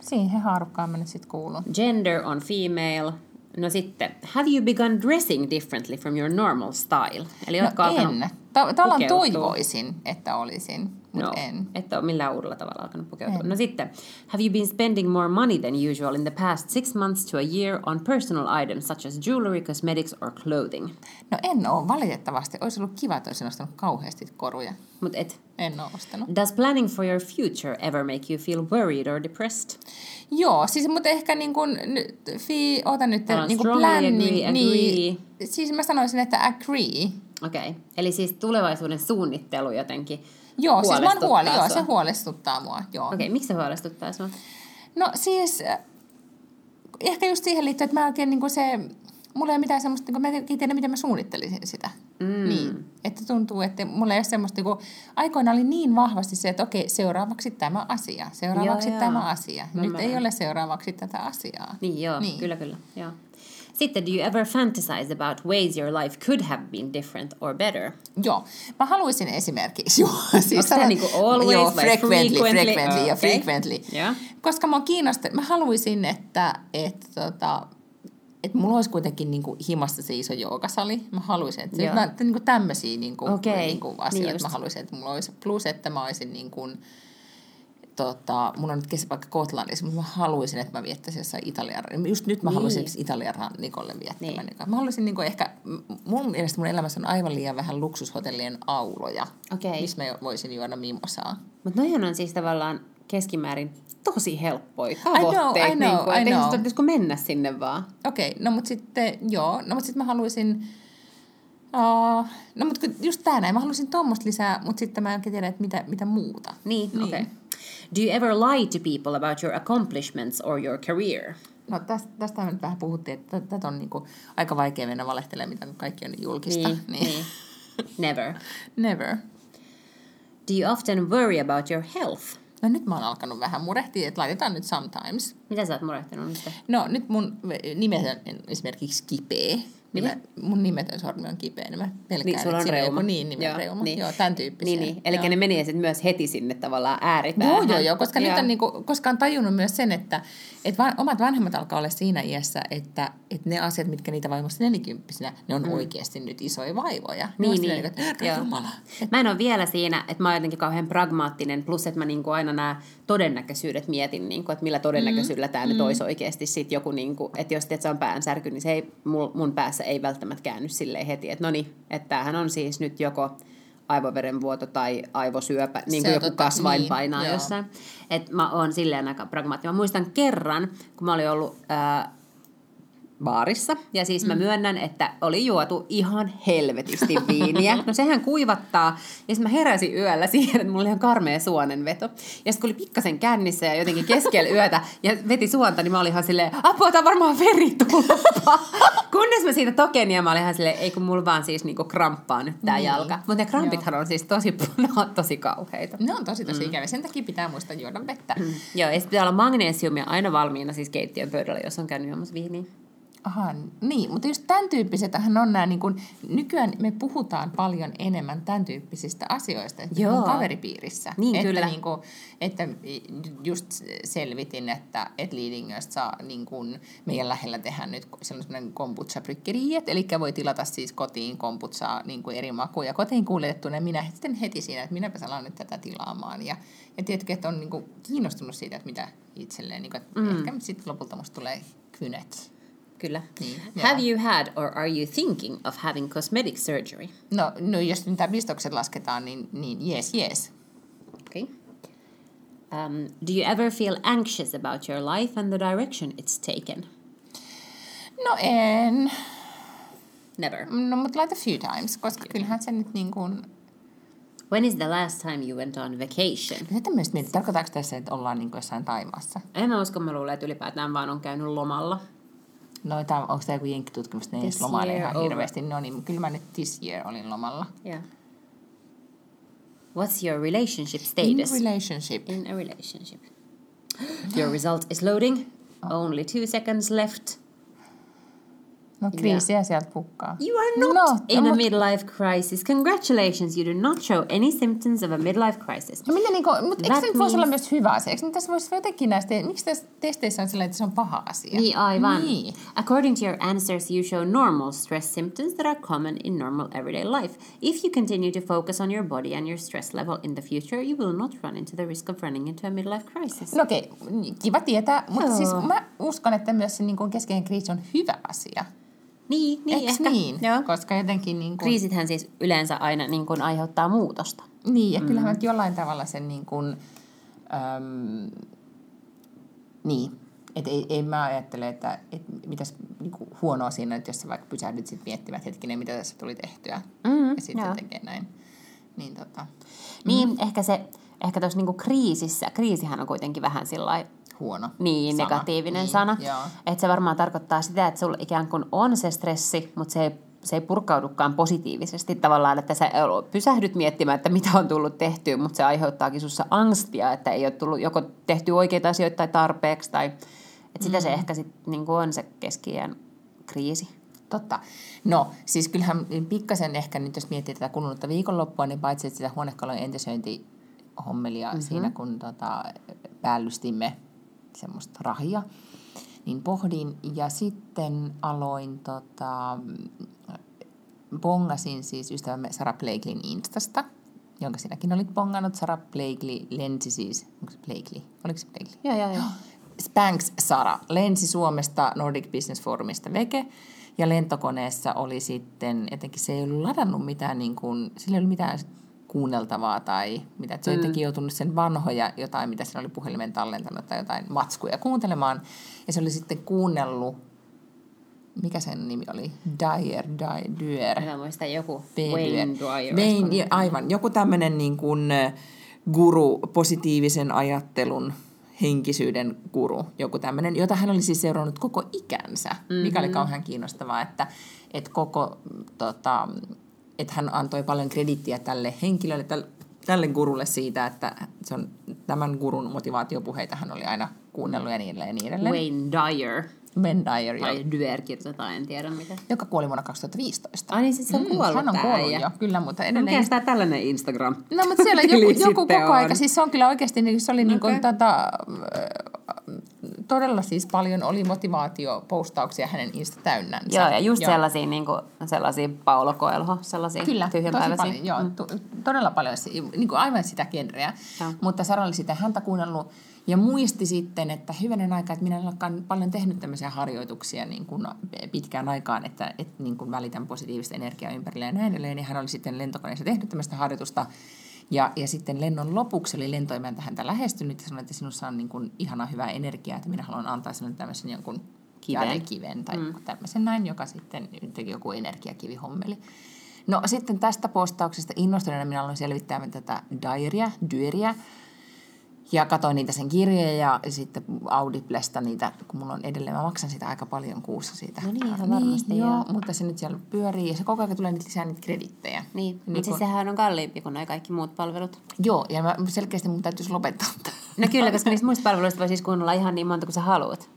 Siihen haarukkaan mä nyt sitten kuulun. Gender on female. No sitten, have you begun dressing differently from your normal style? Eli no en. Tavallaan toivoisin, että olisin no, en. että ole millään uudella tavalla alkanut pukeutua. En. No sitten, have you been spending more money than usual in the past six months to a year on personal items such as jewelry, cosmetics or clothing? No en ole, valitettavasti. Olisi ollut kiva, että olisin ostanut kauheasti koruja. Mut et. En ole ostanut. Does planning for your future ever make you feel worried or depressed? Joo, siis mutta ehkä niin kuin, fi, ota nyt, niin kuin planning, agree, niin, agree. siis mä sanoisin, että agree. Okei, okay. eli siis tulevaisuuden suunnittelu jotenkin Joo, siis mä oon huoli, joo, se huolestuttaa mua. Joo. Okei, okay, miksi se huolestuttaa sinua? No siis, äh, ehkä just siihen liittyen, että mä oikein niin se, mulla ei ole mitään semmoista, niin mä en tiedä, miten mä suunnittelisin sitä. Mm. Niin, että tuntuu, että mulla ei ole semmoista, kun aikoina oli niin vahvasti se, että okei, seuraavaksi tämä asia, seuraavaksi joo, tämä joo. asia. Nyt mä... ei ole seuraavaksi tätä asiaa. Niin, joo, niin. kyllä, kyllä, joo. Sitten, do you ever fantasize about ways your life could have been different or better? Joo. Mä haluaisin esimerkiksi, joo. Siis Onko niin kuin always joo, frequently, frequently, frequently okay. ja frequently. Yeah. Koska mä kiinnostunut, mä haluaisin, että, että tota, että mulla olisi kuitenkin niin kuin himassa se iso joogasali. Mä haluaisin, että, että, että niin kuin tämmöisiä niin kuin, okay. niin kuin asioita niin mä haluaisin, että mulla olisi. Plus, että mä olisin niin kuin, tota, mun on nyt kesäpaikka Kotlannissa, mutta mä haluaisin, että mä viettäisin jossain Italian, just nyt mä niin. haluaisin Italian rannikolle viettämään. Niin. Mä haluaisin niin ehkä, mun mielestä mun elämässä on aivan liian vähän luksushotellien auloja, okay. missä mä voisin juoda mimosaa. Mutta noihin on siis tavallaan keskimäärin tosi helppoja tavoitteet. I know, I know, niin kuin, I know. Mennä sinne vaan. Okei, okay, no mutta sitten, joo, no mutta sitten mä haluaisin, Uh, no mutta just tää näin, mä haluaisin tuommoista lisää, mutta sitten mä en tiedä, että mitä, mitä muuta. Niin, niin. okei. Okay. Do you ever lie to people about your accomplishments or your career? No tästä, tästä nyt vähän puhuttiin, että tätä on niinku aika vaikea mennä valehtelemaan, mitä kaikki on julkista. Niin, niin. niin. Never. Never. Do you often worry about your health? No nyt mä oon alkanut vähän murehtia, että laitetaan nyt sometimes. Mitä sä oot murehtinut nyt? No nyt mun nimet on esimerkiksi kipeä. Niin mä, mun nimetön sormi on kipeä, niin mä pelkään, niin, sulla on reuma. niin, nimen joo, reuma. Niin. Joo, tämän tyyppisiä. Niin, niin. Eli joo. ne menee sitten myös heti sinne tavallaan ääripäähän. Joo, joo, joo, koska joo. nyt on niinku, koska on tajunnut myös sen, että et van, omat vanhemmat alkaa olla siinä iässä, että et ne asiat, mitkä niitä vaimoista nelikymppisinä, ne on mm. oikeasti nyt isoja vaivoja. Niin, niin. niin että, joo. Mä en ole vielä siinä, että mä oon jotenkin kauhean pragmaattinen, plus että mä niinku aina nämä todennäköisyydet mietin, niinku, että millä todennäköisyydellä mm. tämä mm. nyt olisi oikeasti sit joku, niinku, että jos tiedät, se on päänsärky, niin se ei, mun päässä ei välttämättä käänny silleen heti, että no niin, että tämähän on siis nyt joko aivoverenvuoto tai aivosyöpä, niin kuin joku tota, kasvain niin, painaa joo. jossain. Et mä oon silleen aika pragmaattinen. Mä muistan kerran, kun mä olin ollut ää, baarissa. Ja siis mä myönnän, että oli juotu ihan helvetisti viiniä. No sehän kuivattaa. Ja sitten mä heräsin yöllä siihen, että mulla oli ihan karmea suonenveto. Ja sitten kun oli pikkasen kännissä ja jotenkin keskellä yötä ja veti suonta, niin mä olin ihan silleen, apua, tää varmaan veritulppa. Kunnes mä siitä token ja mä olin ihan silleen, ei kun mulla vaan siis niinku kramppaa nyt tää Niin. jalka. Mutta ne krampithan on siis tosi, ne on tosi kauheita. Ne on tosi tosi mm. ikäviä. Sen takia pitää muistaa juoda vettä. Mm. Joo, ja sitten pitää olla magnesiumia aina valmiina siis keittiön pöydällä, jos on käynyt juomassa viiniä. Aha, niin, mutta just tämän tyyppisethän on nämä, niin kun, nykyään me puhutaan paljon enemmän tämän tyyppisistä asioista että Joo. kaveripiirissä. Niin, että, kyllä. Niin kun, että just selvitin, että, että Leadingöstä saa niin kun, meidän lähellä tehdä nyt sellainen kombucha eli voi tilata siis kotiin kombuchaa niin kuin eri makuja kotiin kuljetettuna. Ja minä sitten heti siinä, että minäpä alan nyt tätä tilaamaan. Ja, ja tiedätkö, että on niin kun, kiinnostunut siitä, että mitä itselleen, niin kun, että mm. ehkä sitten lopulta musta tulee kynet. Kyllä. Niin, Have you had or are you thinking of having cosmetic surgery? No, no jos nyt tämä pistokset lasketaan, niin, niin yes, yes. Okay. Um, do you ever feel anxious about your life and the direction it's taken? No en. Never. No, mutta like a few times, koska kyllähän se nyt niin kuin... When is the last time you went on vacation? Mitä tämmöistä mietit? Tarkoittaako tässä, että ollaan niin kuin jossain Taimaassa? En mä usko, mä luulen, että ylipäätään vaan on käynyt lomalla. No, tää, onko tämä joku jenkkitutkimus, ne ei This edes lomaile year ihan over. hirveästi? No niin, kyllä mä nyt this year olin lomalla. Yeah. What's your relationship In status? relationship. In a relationship. Your result is loading. Only two seconds left. No kriisiä sieltä pukkaa. You are not No, in no, a midlife crisis. Congratulations, you do not show any symptoms of a midlife crisis. No mitä niinku, mutta eikö se nyt voisi olla myös hyvä asia? Eikö tässä voisi jotenkin näistä, miksi tässä testeissä on sellainen, että se on paha asia? Niin, aivan. Niin. According to your answers, you show normal stress symptoms that are common in normal everyday life. If you continue to focus on your body and your stress level in the future, you will not run into the risk of running into a midlife crisis. No okei, kiva tietää, mutta Joo. siis mä uskon, että myös se niin kuin keskeinen kriisi on hyvä asia. Niin, niin Eiks ehkä. niin? Joo. Koska jotenkin niin kuin, Kriisithän siis yleensä aina niin kuin aiheuttaa muutosta. Niin, ja kyllähän mm. jollain tavalla sen niin kuin, äm, niin, että ei, ei mä ajattele, että, että mitäs niin kuin huonoa siinä, että jos sä vaikka pysähdyt sit miettimään, että hetkinen, mitä tässä tuli tehtyä, Mm, ja sitten tekee näin. Niin tota, Niin, ehkä se, ehkä tuossa niinku kriisissä, kriisihän on kuitenkin vähän sillä huono niin, sana. negatiivinen niin, sana. Että se varmaan tarkoittaa sitä, että sulla ikään kuin on se stressi, mutta se ei, se ei purkaudukaan positiivisesti tavallaan, että sä pysähdyt miettimään, että mitä on tullut tehtyä, mutta se aiheuttaakin sussa angstia, että ei ole tullut joko tehty oikeita asioita tai tarpeeksi, tai että sitä Mm. se ehkä sitten niin on se keskiään kriisi. Totta. No, siis kyllähän pikkasen ehkä nyt jos miettii tätä kulunutta viikonloppua, niin paitsi että sitä huonekalojen entisöintihommelia mm-hmm. siinä, kun tota, päällystimme semmoista rahia, niin pohdin. Ja sitten aloin, tota, bongasin siis ystävämme Sara Blakeleyn Instasta, jonka sinäkin olit bongannut. Sara Blakely lensi siis, onko se Blakely? Oliko se Blakely? Joo, joo, joo. Spanks Sara lensi Suomesta Nordic Business Forumista veke ja lentokoneessa oli sitten, etenkin se ei ollut ladannut mitään, niin kuin, sillä ei ollut mitään kuunneltavaa tai mitä. että Se on jotenkin joutunut sen vanhoja jotain, mitä siinä oli puhelimen tallentanut tai jotain matskuja kuuntelemaan. Ja se oli sitten kuunnellut, mikä sen nimi oli? Dyer, Dyer, Dyer. Mä muistan joku Wayne Dyer. Wayne, ja aivan. Joku tämmöinen niin kuin guru, positiivisen ajattelun henkisyyden guru, joku tämmöinen, jota hän oli siis seurannut koko ikänsä, mm-hmm. mikä oli kauhean kiinnostavaa, että, että koko, tota, että hän antoi paljon kredittiä tälle henkilölle, tälle, tälle gurulle siitä, että se on, tämän gurun motivaatiopuheita hän oli aina kuunnellut ja niin edelleen ja niin edelleen. Wayne Dyer. Ben Dyer, Tai Dyer kirjoitetaan, en tiedä mitä. joka kuoli vuonna 2015. Ai niin, siis se on kuollut Hän on kuollut äijä. jo, kyllä, mutta edelleen Mikä tämä tällainen Instagram? No, mutta siellä joku, joku koko on. aika, siis se on kyllä oikeasti, niin se oli niin kuin, tota, todella siis paljon oli motivaatiopostauksia hänen Insta täynnänsä. Joo, ja just sellaisia, niin kuin, sellaisia Paulo Coelho, sellaisia Kyllä, tosi tyhjänpäiväisiä. paljon, joo, to, todella paljon, niin kuin aivan sitä genreä. Joo. Mutta Sara oli sitä häntä kuunnellut ja muisti sitten, että hyvänen aika, että minä en olekaan paljon tehnyt tämmöisiä harjoituksia niin kuin pitkään aikaan, että, että niin kuin välitän positiivista energiaa ympärille ja näin edelleen. Ja hän oli sitten lentokoneessa tehnyt tämmöistä harjoitusta ja, ja sitten lennon lopuksi oli lentoimäntä häntä lähestynyt ja sanoi, että sinussa on niin kuin ihana hyvää energiaa, että minä haluan antaa sinulle tämmöisen jonkun Kiven. Jadekiven tai mm. tämmöisen näin, joka sitten teki joku energiakivihommeli. No sitten tästä postauksesta innostuneena minä aloin selvittää tätä diaria, dyriä, ja katsoin niitä sen kirjoja ja sitten Audiblesta niitä, kun mulla on edelleen, mä maksan sitä aika paljon kuussa siitä. No niin, ihan varmasti, niin, joo. joo. Mutta se nyt siellä pyörii ja se koko ajan tulee niitä lisää niitä kredittejä. Niin, Niin mutta siis kun- sehän on kalliimpi kuin nämä kaikki muut palvelut. Joo, ja mä selkeästi mun täytyisi lopettaa. No kyllä, koska niistä muista palveluista voi siis kuunnella ihan niin monta kuin sä haluat.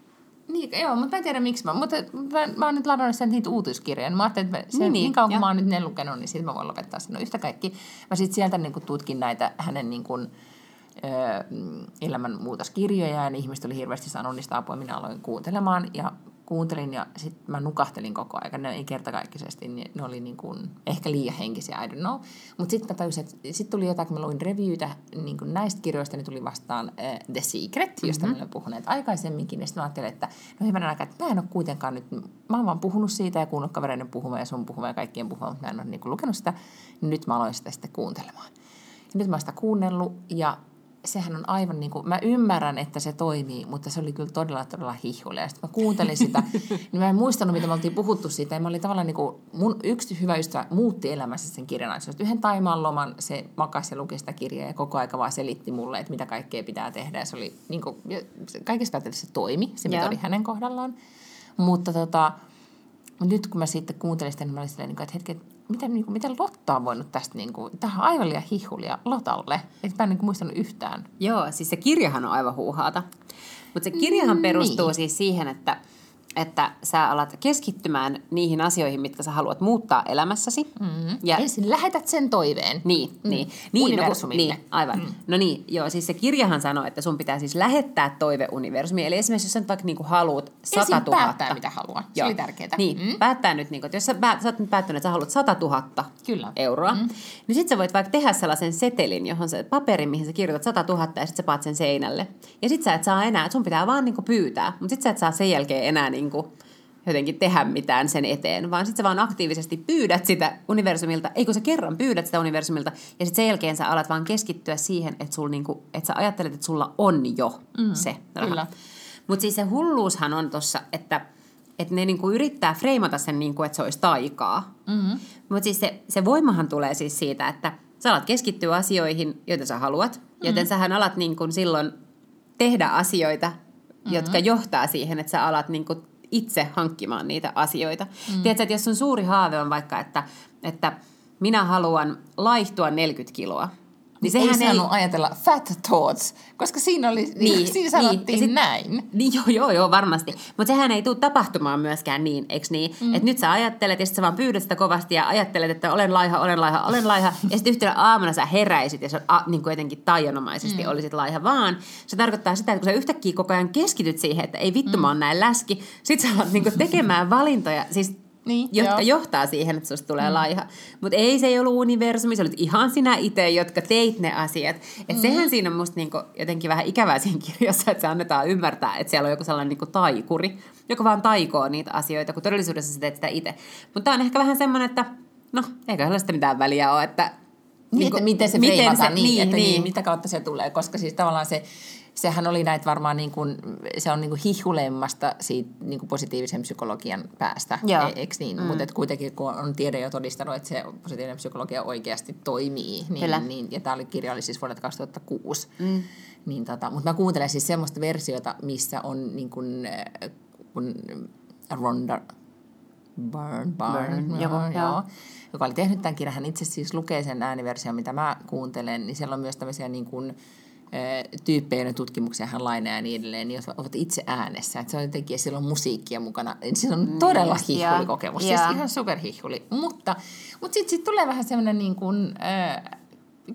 Niin, joo, mutta mä en tiedä miksi mä, mutta mä, mä oon nyt ladannut sen niitä uutiskirjoja. Mä ajattelin, että mä, sen, Niin, niin, niin, niin kauan kun mä oon nyt ne lukenut, niin sitten mä voin lopettaa sen. No yhtä kaikki. Mä sitten sieltä niin kuin tutkin näitä hänen niin kuin, ö, elämänmuutoskirjoja ja ne ihmiset oli hirveästi saanut niistä apua. Minä aloin kuuntelemaan ja kuuntelin ja sitten mä nukahtelin koko ajan. Ne ei kertakaikkisesti, niin ne oli niin kuin, ehkä liian henkisiä, I don't know. Mutta sitten mä tajusin, että sitten tuli jotain, kun mä luin reviewtä niin kuin näistä kirjoista, niin tuli vastaan äh, The Secret, josta mm-hmm. me olemme puhuneet aikaisemminkin. Ja sitten mä ajattelin, että no hyvänä aikaa, että mä en ole kuitenkaan nyt, mä oon vaan puhunut siitä ja kuunnellut kavereiden puhumaan ja sun puhumaan ja kaikkien puhumaan, mutta mä en ole niin kuin lukenut sitä. Niin nyt mä aloin sitä sitten kuuntelemaan. Ja nyt mä oon sitä kuunnellut ja sehän on aivan niin kuin, mä ymmärrän, että se toimii, mutta se oli kyllä todella, todella hihulia. Ja sitten mä kuuntelin sitä, niin mä en muistanut, mitä me oltiin puhuttu siitä. Ja mä olin tavallaan niin kuin, mun yksi hyvä ystävä muutti elämässä sen kirjan. Yhden Taimaan loman se makasi ja luki sitä kirjaa ja koko aika vaan selitti mulle, että mitä kaikkea pitää tehdä. Ja se oli niin kuin, kaikessa päätellä se toimi, se Joo. metodi hänen kohdallaan. Mutta tota, nyt kun mä sitten kuuntelin sitä, niin mä olin silleen, niin kuin, että hetki, miten, niin kuin, miten Lotta on voinut tästä, niin kuin, tähän aivan liian hihulia Lotalle. Että mä en niin kuin, muistanut yhtään. Joo, siis se kirjahan on aivan huuhaata. Mutta se kirjahan perustuu Niin. siis siihen, että, että sä alat keskittymään niihin asioihin, mitkä sä haluat muuttaa elämässäsi. Mm-hmm. Ja Ensin lähetät sen toiveen. Niin, mm. niin. niin. No, kun- niin, aivan. Mm. No niin, joo, siis se kirjahan sanoo, että sun pitää siis lähettää toive universumiin. Eli esimerkiksi jos sä nyt vaikka niinku haluat 100 Ensin 000. päättää, mitä haluaa. Se oli tärkeää. Niin, Mm. mm. päättää nyt, niinku, että jos sä, päät, sä oot nyt päättänyt, että sä haluat 100 000 Kyllä. euroa, mm. niin sit sä voit vaikka tehdä sellaisen setelin, johon se paperin, mihin sä kirjoitat 100 000 ja sit sä paat sen seinälle. Ja sit sä et saa enää, sun pitää vaan niinku pyytää, mutta sit sä et saa sen jälkeen enää niinku jotenkin tehdä mitään sen eteen, vaan sit sä vaan aktiivisesti pyydät sitä universumilta, ei kun sä kerran pyydät sitä universumilta, ja sit sen jälkeen sä alat vaan keskittyä siihen, että, sul niinku, että sä ajattelet, että sulla on jo mm, se raha. kyllä. Mutta siis se hulluushan on tossa, että, että ne niinku yrittää freimata sen, niinku, että se olisi taikaa. Mm-hmm. Mutta siis se, se voimahan tulee siis siitä, että sä alat keskittyä asioihin, joita sä haluat, mm-hmm. joten sähän alat niinku silloin tehdä asioita, mm-hmm. jotka johtaa siihen, että sä alat niinku itse hankkimaan niitä asioita. Mm-hmm. Tiedätkö, että jos sun suuri haave on vaikka, että, että minä haluan laihtua 40 kiloa, niin Ei sehän ei... saanut ajatella fat thoughts, koska siinä, oli, niin, siinä sanottiin Ja sit- näin. Niin, joo, joo, joo, varmasti. Mutta sehän ei tule tapahtumaan myöskään niin, eikö niin? Mm. Että nyt sä ajattelet ja sit sä vaan pyydät sitä kovasti ja ajattelet, että olen laiha, olen laiha, olen laiha. Ja sitten yhtenä aamuna sä heräisit ja sä a, niin kuin jotenkin taianomaisesti mm. olisit laiha. Vaan se tarkoittaa sitä, että kun sä yhtäkkiä koko ajan keskityt siihen, että ei vittu mm. mä oon näin läski. Sit sä alat niin kuin tekemään valintoja. Siis Niin, jotka joo. johtaa siihen, että susta tulee mm. laiha. Mutta ei se ei ollut universumi, se olit ihan sinä itse, jotka teit ne asiat. Et mm. sehän siinä on musta niinku jotenkin vähän ikävää siinä kirjassa, että se annetaan ymmärtää, että siellä on joku sellainen niinku taikuri, joka vaan taikoo niitä asioita, kun todellisuudessa sä teet sitä itse. Mutta tämä on ehkä vähän semmoinen, että no, eikä sellaista mitään väliä ole, että... Niin, niinku, että miten se freimataan niin, niin, että niin, niin. mitä kautta se tulee, koska siis tavallaan se, sehän oli näitä varmaan niin kuin, se on niin kuin hihuleimmasta siitä niin kuin positiivisen psykologian päästä, Joo. e- eikö niin? Mm. Mutta kuitenkin kun on tiede jo todistanut, että se positiivinen psykologia oikeasti toimii, Kyllä. niin, niin ja tämä oli, kirja oli siis vuodelta 2006, mm. niin tota, mutta mä kuuntelen siis semmoista versiota, missä on niin kuin, äh, kun Ronda Byrne, Byrne, Byrne, joo, joo, joo, joka oli tehnyt tämän kirjan. Hän itse siis lukee sen ääniversion, mitä mä kuuntelen, niin siellä on myös tämmöisiä niin kuin, ö, tyyppejä, tutkimuksia hän lainaa ja niin edelleen, niin ovat itse äänessä. Että se on jotenkin, ja siellä on musiikkia mukana. Niin Se on todella Just, hihulikokemus, joo. siis ihan superhihuli. Mutta, mutta sitten sit tulee vähän semmoinen niin kuin, ö,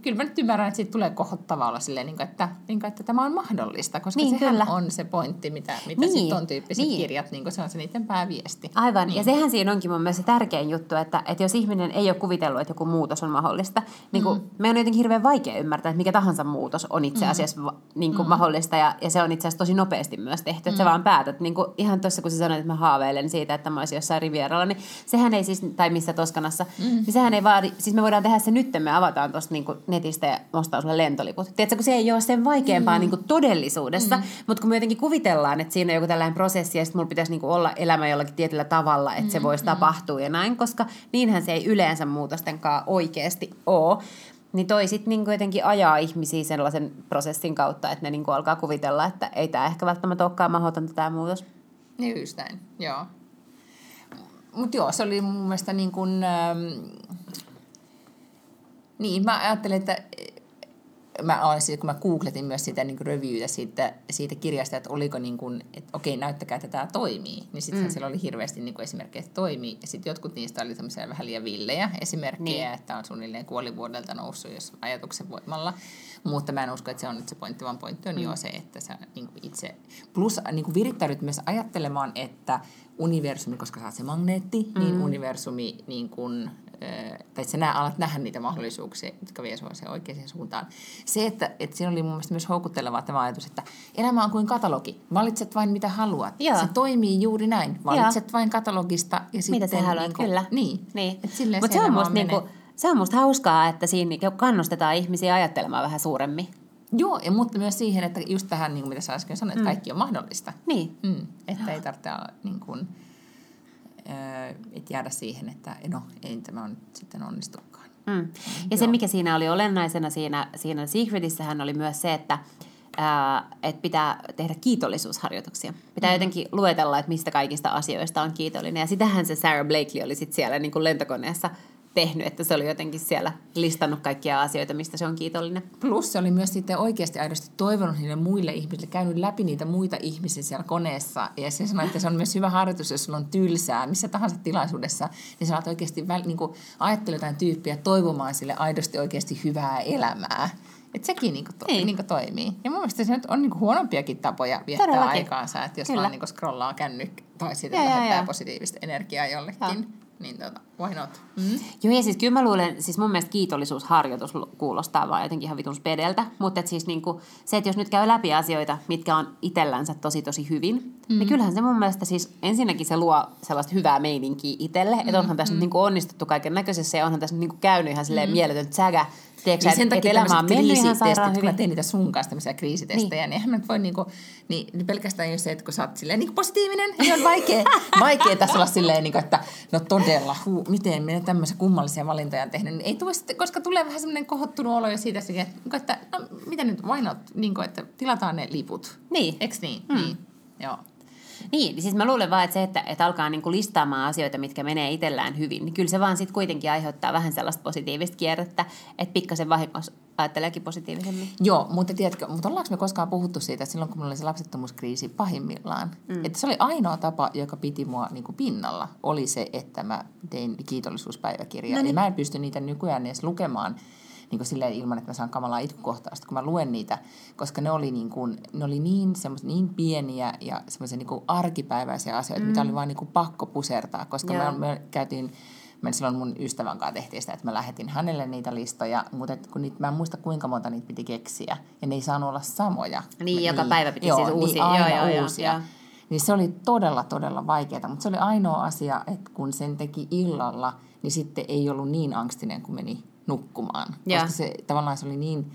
kyllä mä nyt ymmärrän, että siitä tulee kohottava olla silleen, niin kuin, että, niin kuin, että tämä on mahdollista, koska Niin, sehän kyllä. on se pointti, mitä, mitä Niin, sitten on tyyppiset niin. kirjat, niin kuin se on se niiden pääviesti. Aivan, niin. ja sehän siinä onkin mun mielestä se tärkein juttu, että, että jos ihminen ei ole kuvitellut, että joku muutos on mahdollista, niin kuin, mm. me on jotenkin hirveän vaikea ymmärtää, että mikä tahansa muutos on itse asiassa mm. niin kuin mm. mahdollista, ja, ja se on itse asiassa tosi nopeasti myös tehty, että sä vaan päätät, niin kuin, ihan tuossa kun sä sanoit, että mä haaveilen siitä, että mä olisin jossain Rivieralla, niin sehän ei siis, tai missä Toskanassa, mm. niin sehän ei vaadi, siis me voidaan tehdä se nyt, me avataan tuosta niin kuin netistä ja ostaa sulle lentoliput. Tiedätkö, kun se ei ole sen vaikeampaa mm. niin kuin todellisuudessa, mm. mutta kun me jotenkin kuvitellaan, että siinä on joku tällainen prosessi ja sitten mulla pitäisi niin kuin olla elämä jollakin tietyllä tavalla, että se mm, voisi mm. tapahtua ja näin, koska niinhän se ei yleensä muutostenkaan oikeasti ole. Niin toi sitten niin jotenkin ajaa ihmisiä sellaisen prosessin kautta, että ne niin kuin alkaa kuvitella, että ei tämä ehkä välttämättä olekaan mahdotonta tämä muutos. Niin just näin, joo. Mutta joo, se oli mun mielestä niin kuin, ähm, niin mä ajattelin, että mä olisin, kun mä googletin myös sitä niin reviewtä siitä, siitä kirjasta, että oliko niin kuin, että okei, näyttäkää, että tämä toimii. Niin sittenhän mm. siellä oli hirveästi niin kuin esimerkkejä, että toimii. Ja sitten jotkut niistä oli tämmöisiä vähän liian villejä esimerkkejä, niin. että on suunnilleen kuolivuodelta noussut, jos ajatuksen voimalla. Mutta mä en usko, että se on nyt se pointti, vaan pointti on mm. jo se, että sä niin kuin itse, plus niin kuin virittäydyt myös ajattelemaan, että universumi, koska sä oot se magneetti, niin mm. niin universumi niin kuin, tai sä nää, alat nähdä niitä mahdollisuuksia, jotka vie sinua se oikeaan suuntaan. Se, että, että siinä oli mun mielestä myös houkuttelevaa tämä ajatus, että elämä on kuin katalogi. Valitset vain mitä haluat. Joo. Se toimii juuri näin. Valitset Joo. vain katalogista. Ja sitten, mitä sä haluat, niin kuin, kyllä. Niin. niin. Mutta se, on musta niinku, se on musta hauskaa, että siinä niinku kannustetaan ihmisiä ajattelemaan vähän suuremmin. Joo, ja mutta myös siihen, että just tähän, niin kuin mitä sä äsken sanoit, että mm. kaikki on mahdollista. Niin. Mm, että ei tarvitse niin kuin, että jäädä siihen, että no ei tämä on sitten onnistukaan. Mm. Ja se, mikä siinä oli olennaisena siinä, siinä Secretissähän oli myös se, että että pitää tehdä kiitollisuusharjoituksia. Pitää mm. jotenkin luetella, että mistä kaikista asioista on kiitollinen. Ja sitähän se Sarah Blakely oli sitten siellä niin kuin lentokoneessa tehnyt, että se oli jotenkin siellä listannut kaikkia asioita, mistä se on kiitollinen. Plus se oli myös sitten oikeasti aidosti toivonut niille muille ihmisille, käynyt läpi niitä muita ihmisiä siellä koneessa. Ja se sanoi, että se on myös hyvä harjoitus, jos sulla on tylsää missä tahansa tilaisuudessa, niin sä oikeasti väl, niin ajattelee jotain tyyppiä toivomaan sille aidosti oikeasti hyvää elämää. Että sekin niinku to, niin. niinku toimii. Ja mun mielestä se nyt on niinku huonompiakin tapoja viettää Todellakin. aikaansa, että jos Kyllä. vaan niinku scrollaa kännykkä tai sitten lähettää positiivista energiaa jollekin. Ja niin tota, why not? Mm. Joo, ja siis kyllä mä luulen, siis mun mielestä kiitollisuusharjoitus kuulostaa vaan jotenkin ihan vitun spedeltä, mutta et siis niinku, se, että jos nyt käy läpi asioita, mitkä on itsellänsä tosi tosi hyvin, niin mm. niin kyllähän se mun mielestä siis ensinnäkin se luo sellaista hyvää meininkiä itselle, mm. että onhan tässä mm. nyt niinku onnistuttu kaiken näköisessä ja onhan tässä niinku käynyt ihan silleen mm. mieletön sägä, Tiedätkö, niin sen takia elämä on mennyt ihan sairaan hyvin. Kun mä teen niitä sun kanssa tämmöisiä kriisitestejä, niin, niin eihän mä nyt voi niinku, niin, niin pelkästään jo se, että kun sä oot silleen niin positiivinen, niin on vaikea, vaikea tässä olla silleen, niin kuin, että no todella, hu, miten minä tämmöisiä kummallisia valintoja on tehnyt. Niin ei tule sitten, koska tulee vähän semmoinen kohottunut olo jo siitä, että, että no mitä nyt, why not, niin kuin, että tilataan ne liput. Niin. Eks niin? Mm. Niin, joo. Niin, siis mä luulen vaan, että se, että, että alkaa niinku listaamaan asioita, mitkä menee itsellään hyvin, niin kyllä se vaan sitten kuitenkin aiheuttaa vähän sellaista positiivista kierrettä, että pikkasen vahingossa ajatteleekin positiivisemmin. Joo, mutta tiedätkö, mutta ollaanko me koskaan puhuttu siitä, että silloin kun mulla oli se lapsettomuuskriisi pahimmillaan, mm. että se oli ainoa tapa, joka piti mua niin kuin pinnalla, oli se, että mä tein kiitollisuuspäiväkirjaa. No niin. Ja mä en pysty niitä nykyään edes lukemaan niin kuin silleen ilman, että mä saan kamalaa itkukohtausta, kun mä luen niitä, koska ne oli niin, kuin, ne oli niin, niin pieniä ja semmoisia niin arkipäiväisiä asioita, mm. mitä oli vaan niin kuin pakko pusertaa, koska me, me käytiin me silloin mun ystävän kanssa tehtiin sitä, että mä lähetin hänelle niitä listoja, mutta kun niitä, mä en muista kuinka monta niitä piti keksiä. Ja ne ei saanut olla samoja. Niin, joka niin, päivä piti joo, siis uusia. Niin, aina joo, joo, uusia. Joo, joo. Niin se oli todella, todella vaikeaa, mutta se oli ainoa asia, että kun sen teki illalla, niin sitten ei ollut niin angstinen, kun meni nukkumaan. Ja. Koska se tavallaan se oli niin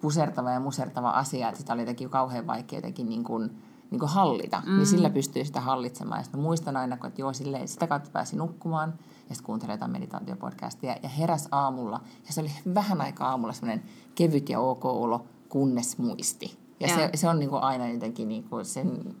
pusertava ja musertava asia, että sitä oli jotenkin kauhean vaikea jotenkin niin kuin, niin kuin hallita. Mm. Niin sillä pystyy sitä hallitsemaan. Ja sitten muistan aina, kun, että joo, silleen, sitä kautta pääsi nukkumaan ja sitten kuuntelin jotain meditaatiopodcastia ja heräs aamulla. Ja se oli vähän aikaa aamulla semmoinen kevyt ja ok olo, kunnes muisti. Ja, ja. Se, se on niin kuin aina jotenkin niin kuin sen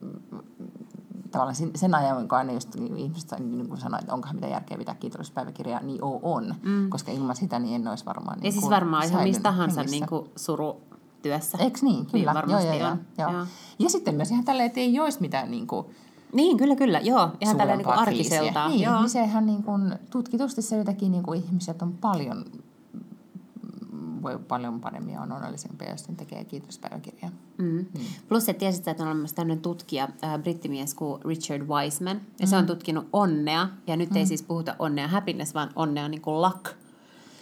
tavallaan sen ajan, kun aina just ihmiset niin kuin sanoo, että onkohan mitä järkeä pitää kiitollispäiväkirjaa, niin on. Mm. Koska ilman sitä niin en olisi varmaan... Niin ja siis varmaan ihan mistä tahansa niin kuin surutyössä. Eikö niin? Kyllä. Niin joo, joo, joo, joo. joo. Ja sitten myös ihan tälleen, että ei olisi mitään niin kuin, niin, kyllä, kyllä, joo. Ihan tällä niin arkiselta. Niin, joo. niin sehän niin kuin, tutkitusti se jotenkin niin kuin ihmiset on paljon voi paljon paremmin ja on onnellisempia, jos sen tekee kiitospäiväkirjaa. Mm. Mm. Plus, että tiesit, että on olemassa tämmöinen tutkija, äh, brittimies kuin Richard Wiseman, ja mm. se on mm-hmm. tutkinut onnea, ja nyt mm. ei siis puhuta onnea happiness, vaan onnea niin kuin luck.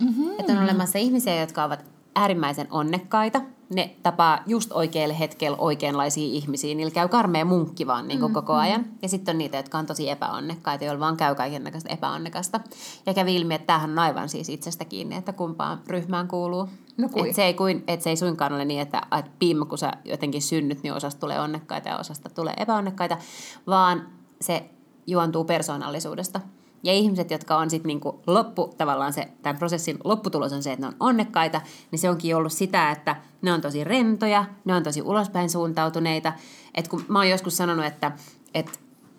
Mm-hmm. Että on olemassa ihmisiä, jotka ovat äärimmäisen onnekkaita. Ne tapaa just oikealle hetkellä oikeanlaisia ihmisiä. Niillä käy karmea munkki vaan niin mm, koko ajan. Mm. Ja sitten on niitä, jotka on tosi epäonnekkaita, joilla vaan käy kaikenlaista epäonnekasta. Ja kävi ilmi, että tämähän on aivan siis itsestä kiinni, että kumpaan ryhmään kuuluu. No kui? et se, ei kuin, et se ei suinkaan ole niin, että, että piimä, kun sä jotenkin synnyt, niin osasta tulee onnekkaita ja osasta tulee epäonnekkaita, vaan se juontuu persoonallisuudesta. Ja ihmiset, jotka on sitten niinku loppu, tavallaan se, tämän prosessin lopputulos on se, että ne on onnekkaita, niin se onkin ollut sitä, että ne on tosi rentoja, ne on tosi ulospäin suuntautuneita. Et kun mä oon joskus sanonut, että, että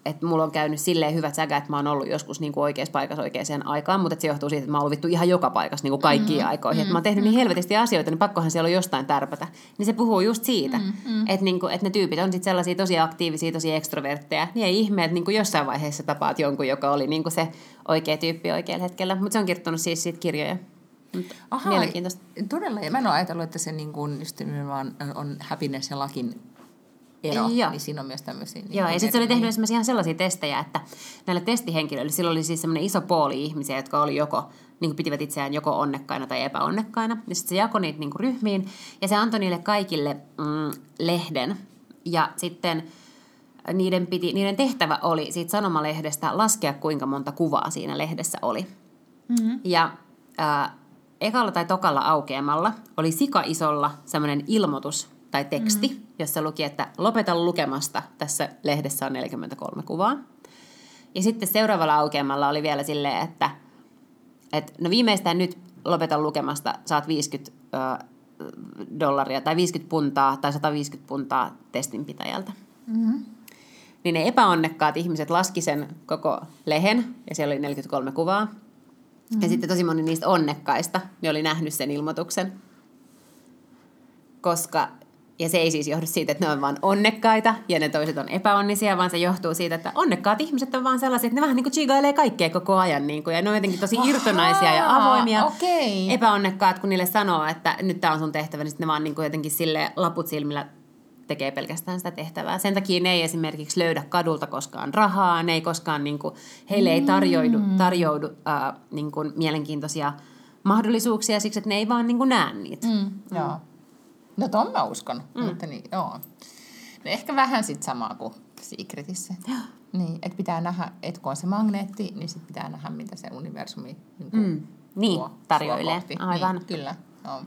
että mulla on käynyt silleen hyvät säkä, että mä oon ollut joskus niin kuin oikeassa paikassa oikeaan aikaan, mutta se johtuu siitä, että mä oon ollut vittu ihan joka paikassa niin kuin kaikkiin mm, aikoihin. Mm, että mä oon tehnyt mm. niin helvetisti asioita, niin pakkohan siellä on jostain tärpätä. Niin se puhuu just siitä, mm, mm. Että, niin kuin, että ne tyypit on sitten sellaisia tosi aktiivisia, tosi ekstrovertteja. Niin ei ihme, että niin kuin jossain vaiheessa tapaat jonkun, joka oli niin kuin se oikea tyyppi oikealla hetkellä. Mutta se on kirjoittanut siis siitä kirjoja. Aha, Mielenkiintoista. Todella, ja mä en ole ajatellut, että se niin kuin, just on happiness ja lakin ero, Joo. niin siinä on myös tämmöisiä. Niin Joo, ja sitten se oli tehnyt esimerkiksi ihan sellaisia testejä, että näillä testihenkilöillä, sillä oli siis semmoinen iso pooli ihmisiä, jotka oli joko, niin kuin pitivät itseään joko onnekkaina tai epäonnekkaina, ja sitten se jakoi niitä niin kuin ryhmiin, ja se antoi niille kaikille mm, lehden, ja sitten niiden, piti, niiden tehtävä oli siitä sanomalehdestä laskea, kuinka monta kuvaa siinä lehdessä oli. Mm-hmm. Ja äh, ekalla tai tokalla aukeamalla oli sika isolla semmoinen ilmoitus, tai teksti, mm. jossa luki, että lopeta lukemasta, tässä lehdessä on 43 kuvaa. Ja sitten seuraavalla aukeamalla oli vielä silleen, että, että no viimeistään nyt lopeta lukemasta, saat 50 ö, dollaria tai 50 puntaa tai 150 puntaa testinpitäjältä. Mm-hmm. Niin ne epäonnekkaat ihmiset laski sen koko lehen, ja siellä oli 43 kuvaa. Mm-hmm. Ja sitten tosi moni niistä onnekkaista, ne oli nähnyt sen ilmoituksen. Koska ja se ei siis johdu siitä, että ne on vaan onnekkaita ja ne toiset on epäonnisia, vaan se johtuu siitä, että onnekkaat ihmiset on vaan sellaisia, että ne vähän niin kuin chigailee kaikkea koko ajan. Niin kuin, ja ne on jotenkin tosi Aha, irtonaisia ja avoimia. Okay. Epäonnekkaat, kun niille sanoo, että nyt tämä on sun tehtävä, niin sitten ne vaan niin kuin jotenkin sille laput silmillä tekee pelkästään sitä tehtävää. Sen takia ne ei esimerkiksi löydä kadulta koskaan rahaa, ne ei koskaan, niin kuin, heille ei tarjoudu, mm. tarjoudu äh, niin kuin, mielenkiintoisia mahdollisuuksia siksi, että ne ei vaan niin kuin, näe niitä. Mm. Mm. Joo. No ton mä uskon. Mm. Että niin, joo. No ehkä vähän sit samaa kuin Secretissä. Niin, että pitää nähdä, että kun on se magneetti, niin sit pitää nähdä, mitä se universumi niin kuin mm. niin, tuo, tarjoilee. Tuo Aivan. Niin, kyllä, joo.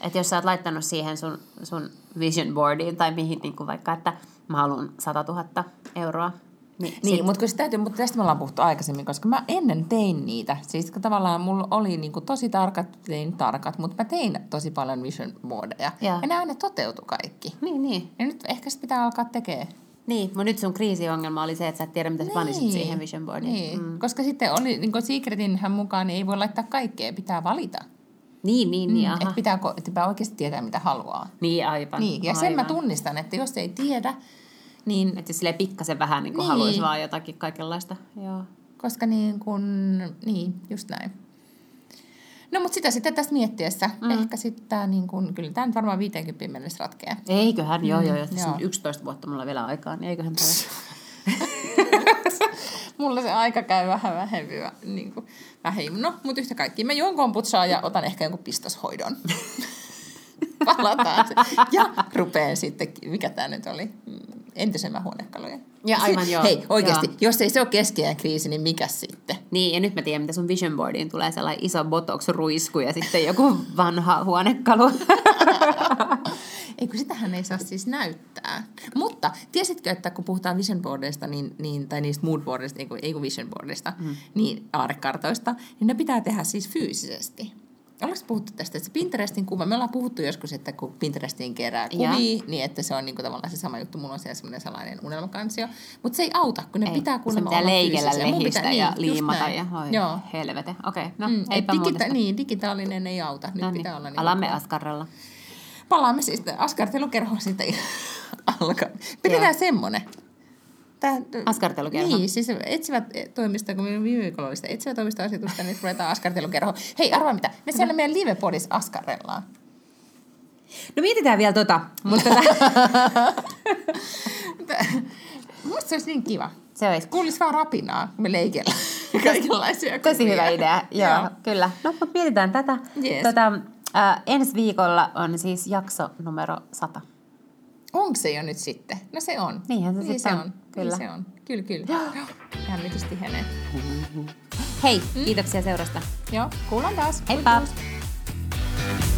Et jos sä oot laittanut siihen sun, sun vision boardiin tai mihin niin kuin vaikka, että mä haluan 100 000 euroa niin, niin mutta kun täytyy, mutta tästä me ollaan puhuttu aikaisemmin, koska mä ennen tein niitä. Siis tavallaan mulla oli niinku tosi tarkat, tein tarkat, mutta mä tein tosi paljon vision boardeja. Ja, ja ne aina toteutu kaikki. Niin, niin. Ja nyt ehkä sitä pitää alkaa tekemään. Niin, mutta nyt sun kriisiongelma oli se, että sä et tiedä, mitä sä niin. panisit siihen vision boardiin. Niin, mm. koska sitten oli, niin kuin Secretinhän mukaan niin ei voi laittaa kaikkea, pitää valita. Niin, niin, niin. Mm, että pitää, että pitää oikeasti tietää, mitä haluaa. Niin, aivan. Niin, ja aivan. sen mä tunnistan, että jos ei tiedä, niin, että sille pikkasen vähän niin niin. haluaisi vaan jotakin kaikenlaista. Joo. Koska niin kuin, niin, just näin. No mutta sitä sitten tästä miettiessä, mm. ehkä sitten tämä niin kuin, kyllä tämä nyt varmaan 50 mennessä ratkeaa. Eiköhän, mm. joo joo, jos joo. 11 vuotta mulla vielä aikaa, niin eiköhän tämä... mulla se aika käy vähän vähempi. Niin kuin, vähemmin. No, mutta yhtä kaikki. Mä juon komputsaa ja otan ehkä jonkun pistoshoidon. Palataan. Ja rupeen sitten, mikä tämä nyt oli, entisemmän huonekalujen. Ja aivan joo. Hei, oikeasti, joo. jos ei se ole keskiään kriisi, niin mikä sitten? Niin, ja nyt mä tiedän, mitä sun vision boardiin tulee sellainen iso botox-ruisku ja sitten joku vanha huonekalu. ei kun sitähän ei saa siis näyttää. Mutta tiesitkö, että kun puhutaan vision boardista, niin, niin, tai niistä mood boardista, ei kun, ei kun vision boardista, mm. niin aarekartoista, niin ne pitää tehdä siis fyysisesti. Ollaanko puhuttu tästä, että se Pinterestin kuva, me ollaan puhuttu joskus, että kun Pinterestiin kerää kuvia, ja. niin että se on niin kuin tavallaan se sama juttu, mulla on siellä semmoinen salainen unelmakansio, mutta se ei auta, kun ne ei. pitää kuulemma olla leikellä lehdistä pitää, ja niin, liimata ja oi, Joo. helvete. Okei, okay, no mm, eipä digita- Niin, digitaalinen ei auta, nyt no niin. pitää olla niin. Alamme askarrella. Palaamme siis askartelukerhoon sitten alkaa. Pidetään semmoinen. Tää, Askartelukerho. Niin, siis etsivät toimisto, kun meillä viime viikolla oli sitä etsivä toimistoasetusta, niin ruvetaan askartelukerho. Hei, arvaa mitä, me siellä meidän livepodissa askarrellaan. No mietitään vielä tota, mutta... Musta se olisi niin kiva. Se olisi. Kuulisi vaan rapinaa, kun me leikellään kaikenlaisia Tosi hyvä idea, joo, joo. kyllä. No, mutta mietitään tätä. Yes. Tota, Ää, ensi viikolla on siis jakso numero 100 onko se jo nyt sitten? No se on. Niinhän se, niin se on. on. Niin kyllä. Niin se on. Kyllä, kyllä. Joo. hän tihenee. Hei, mm. kiitoksia seurasta. Joo, kuullaan taas. Heippa. Kuullaan.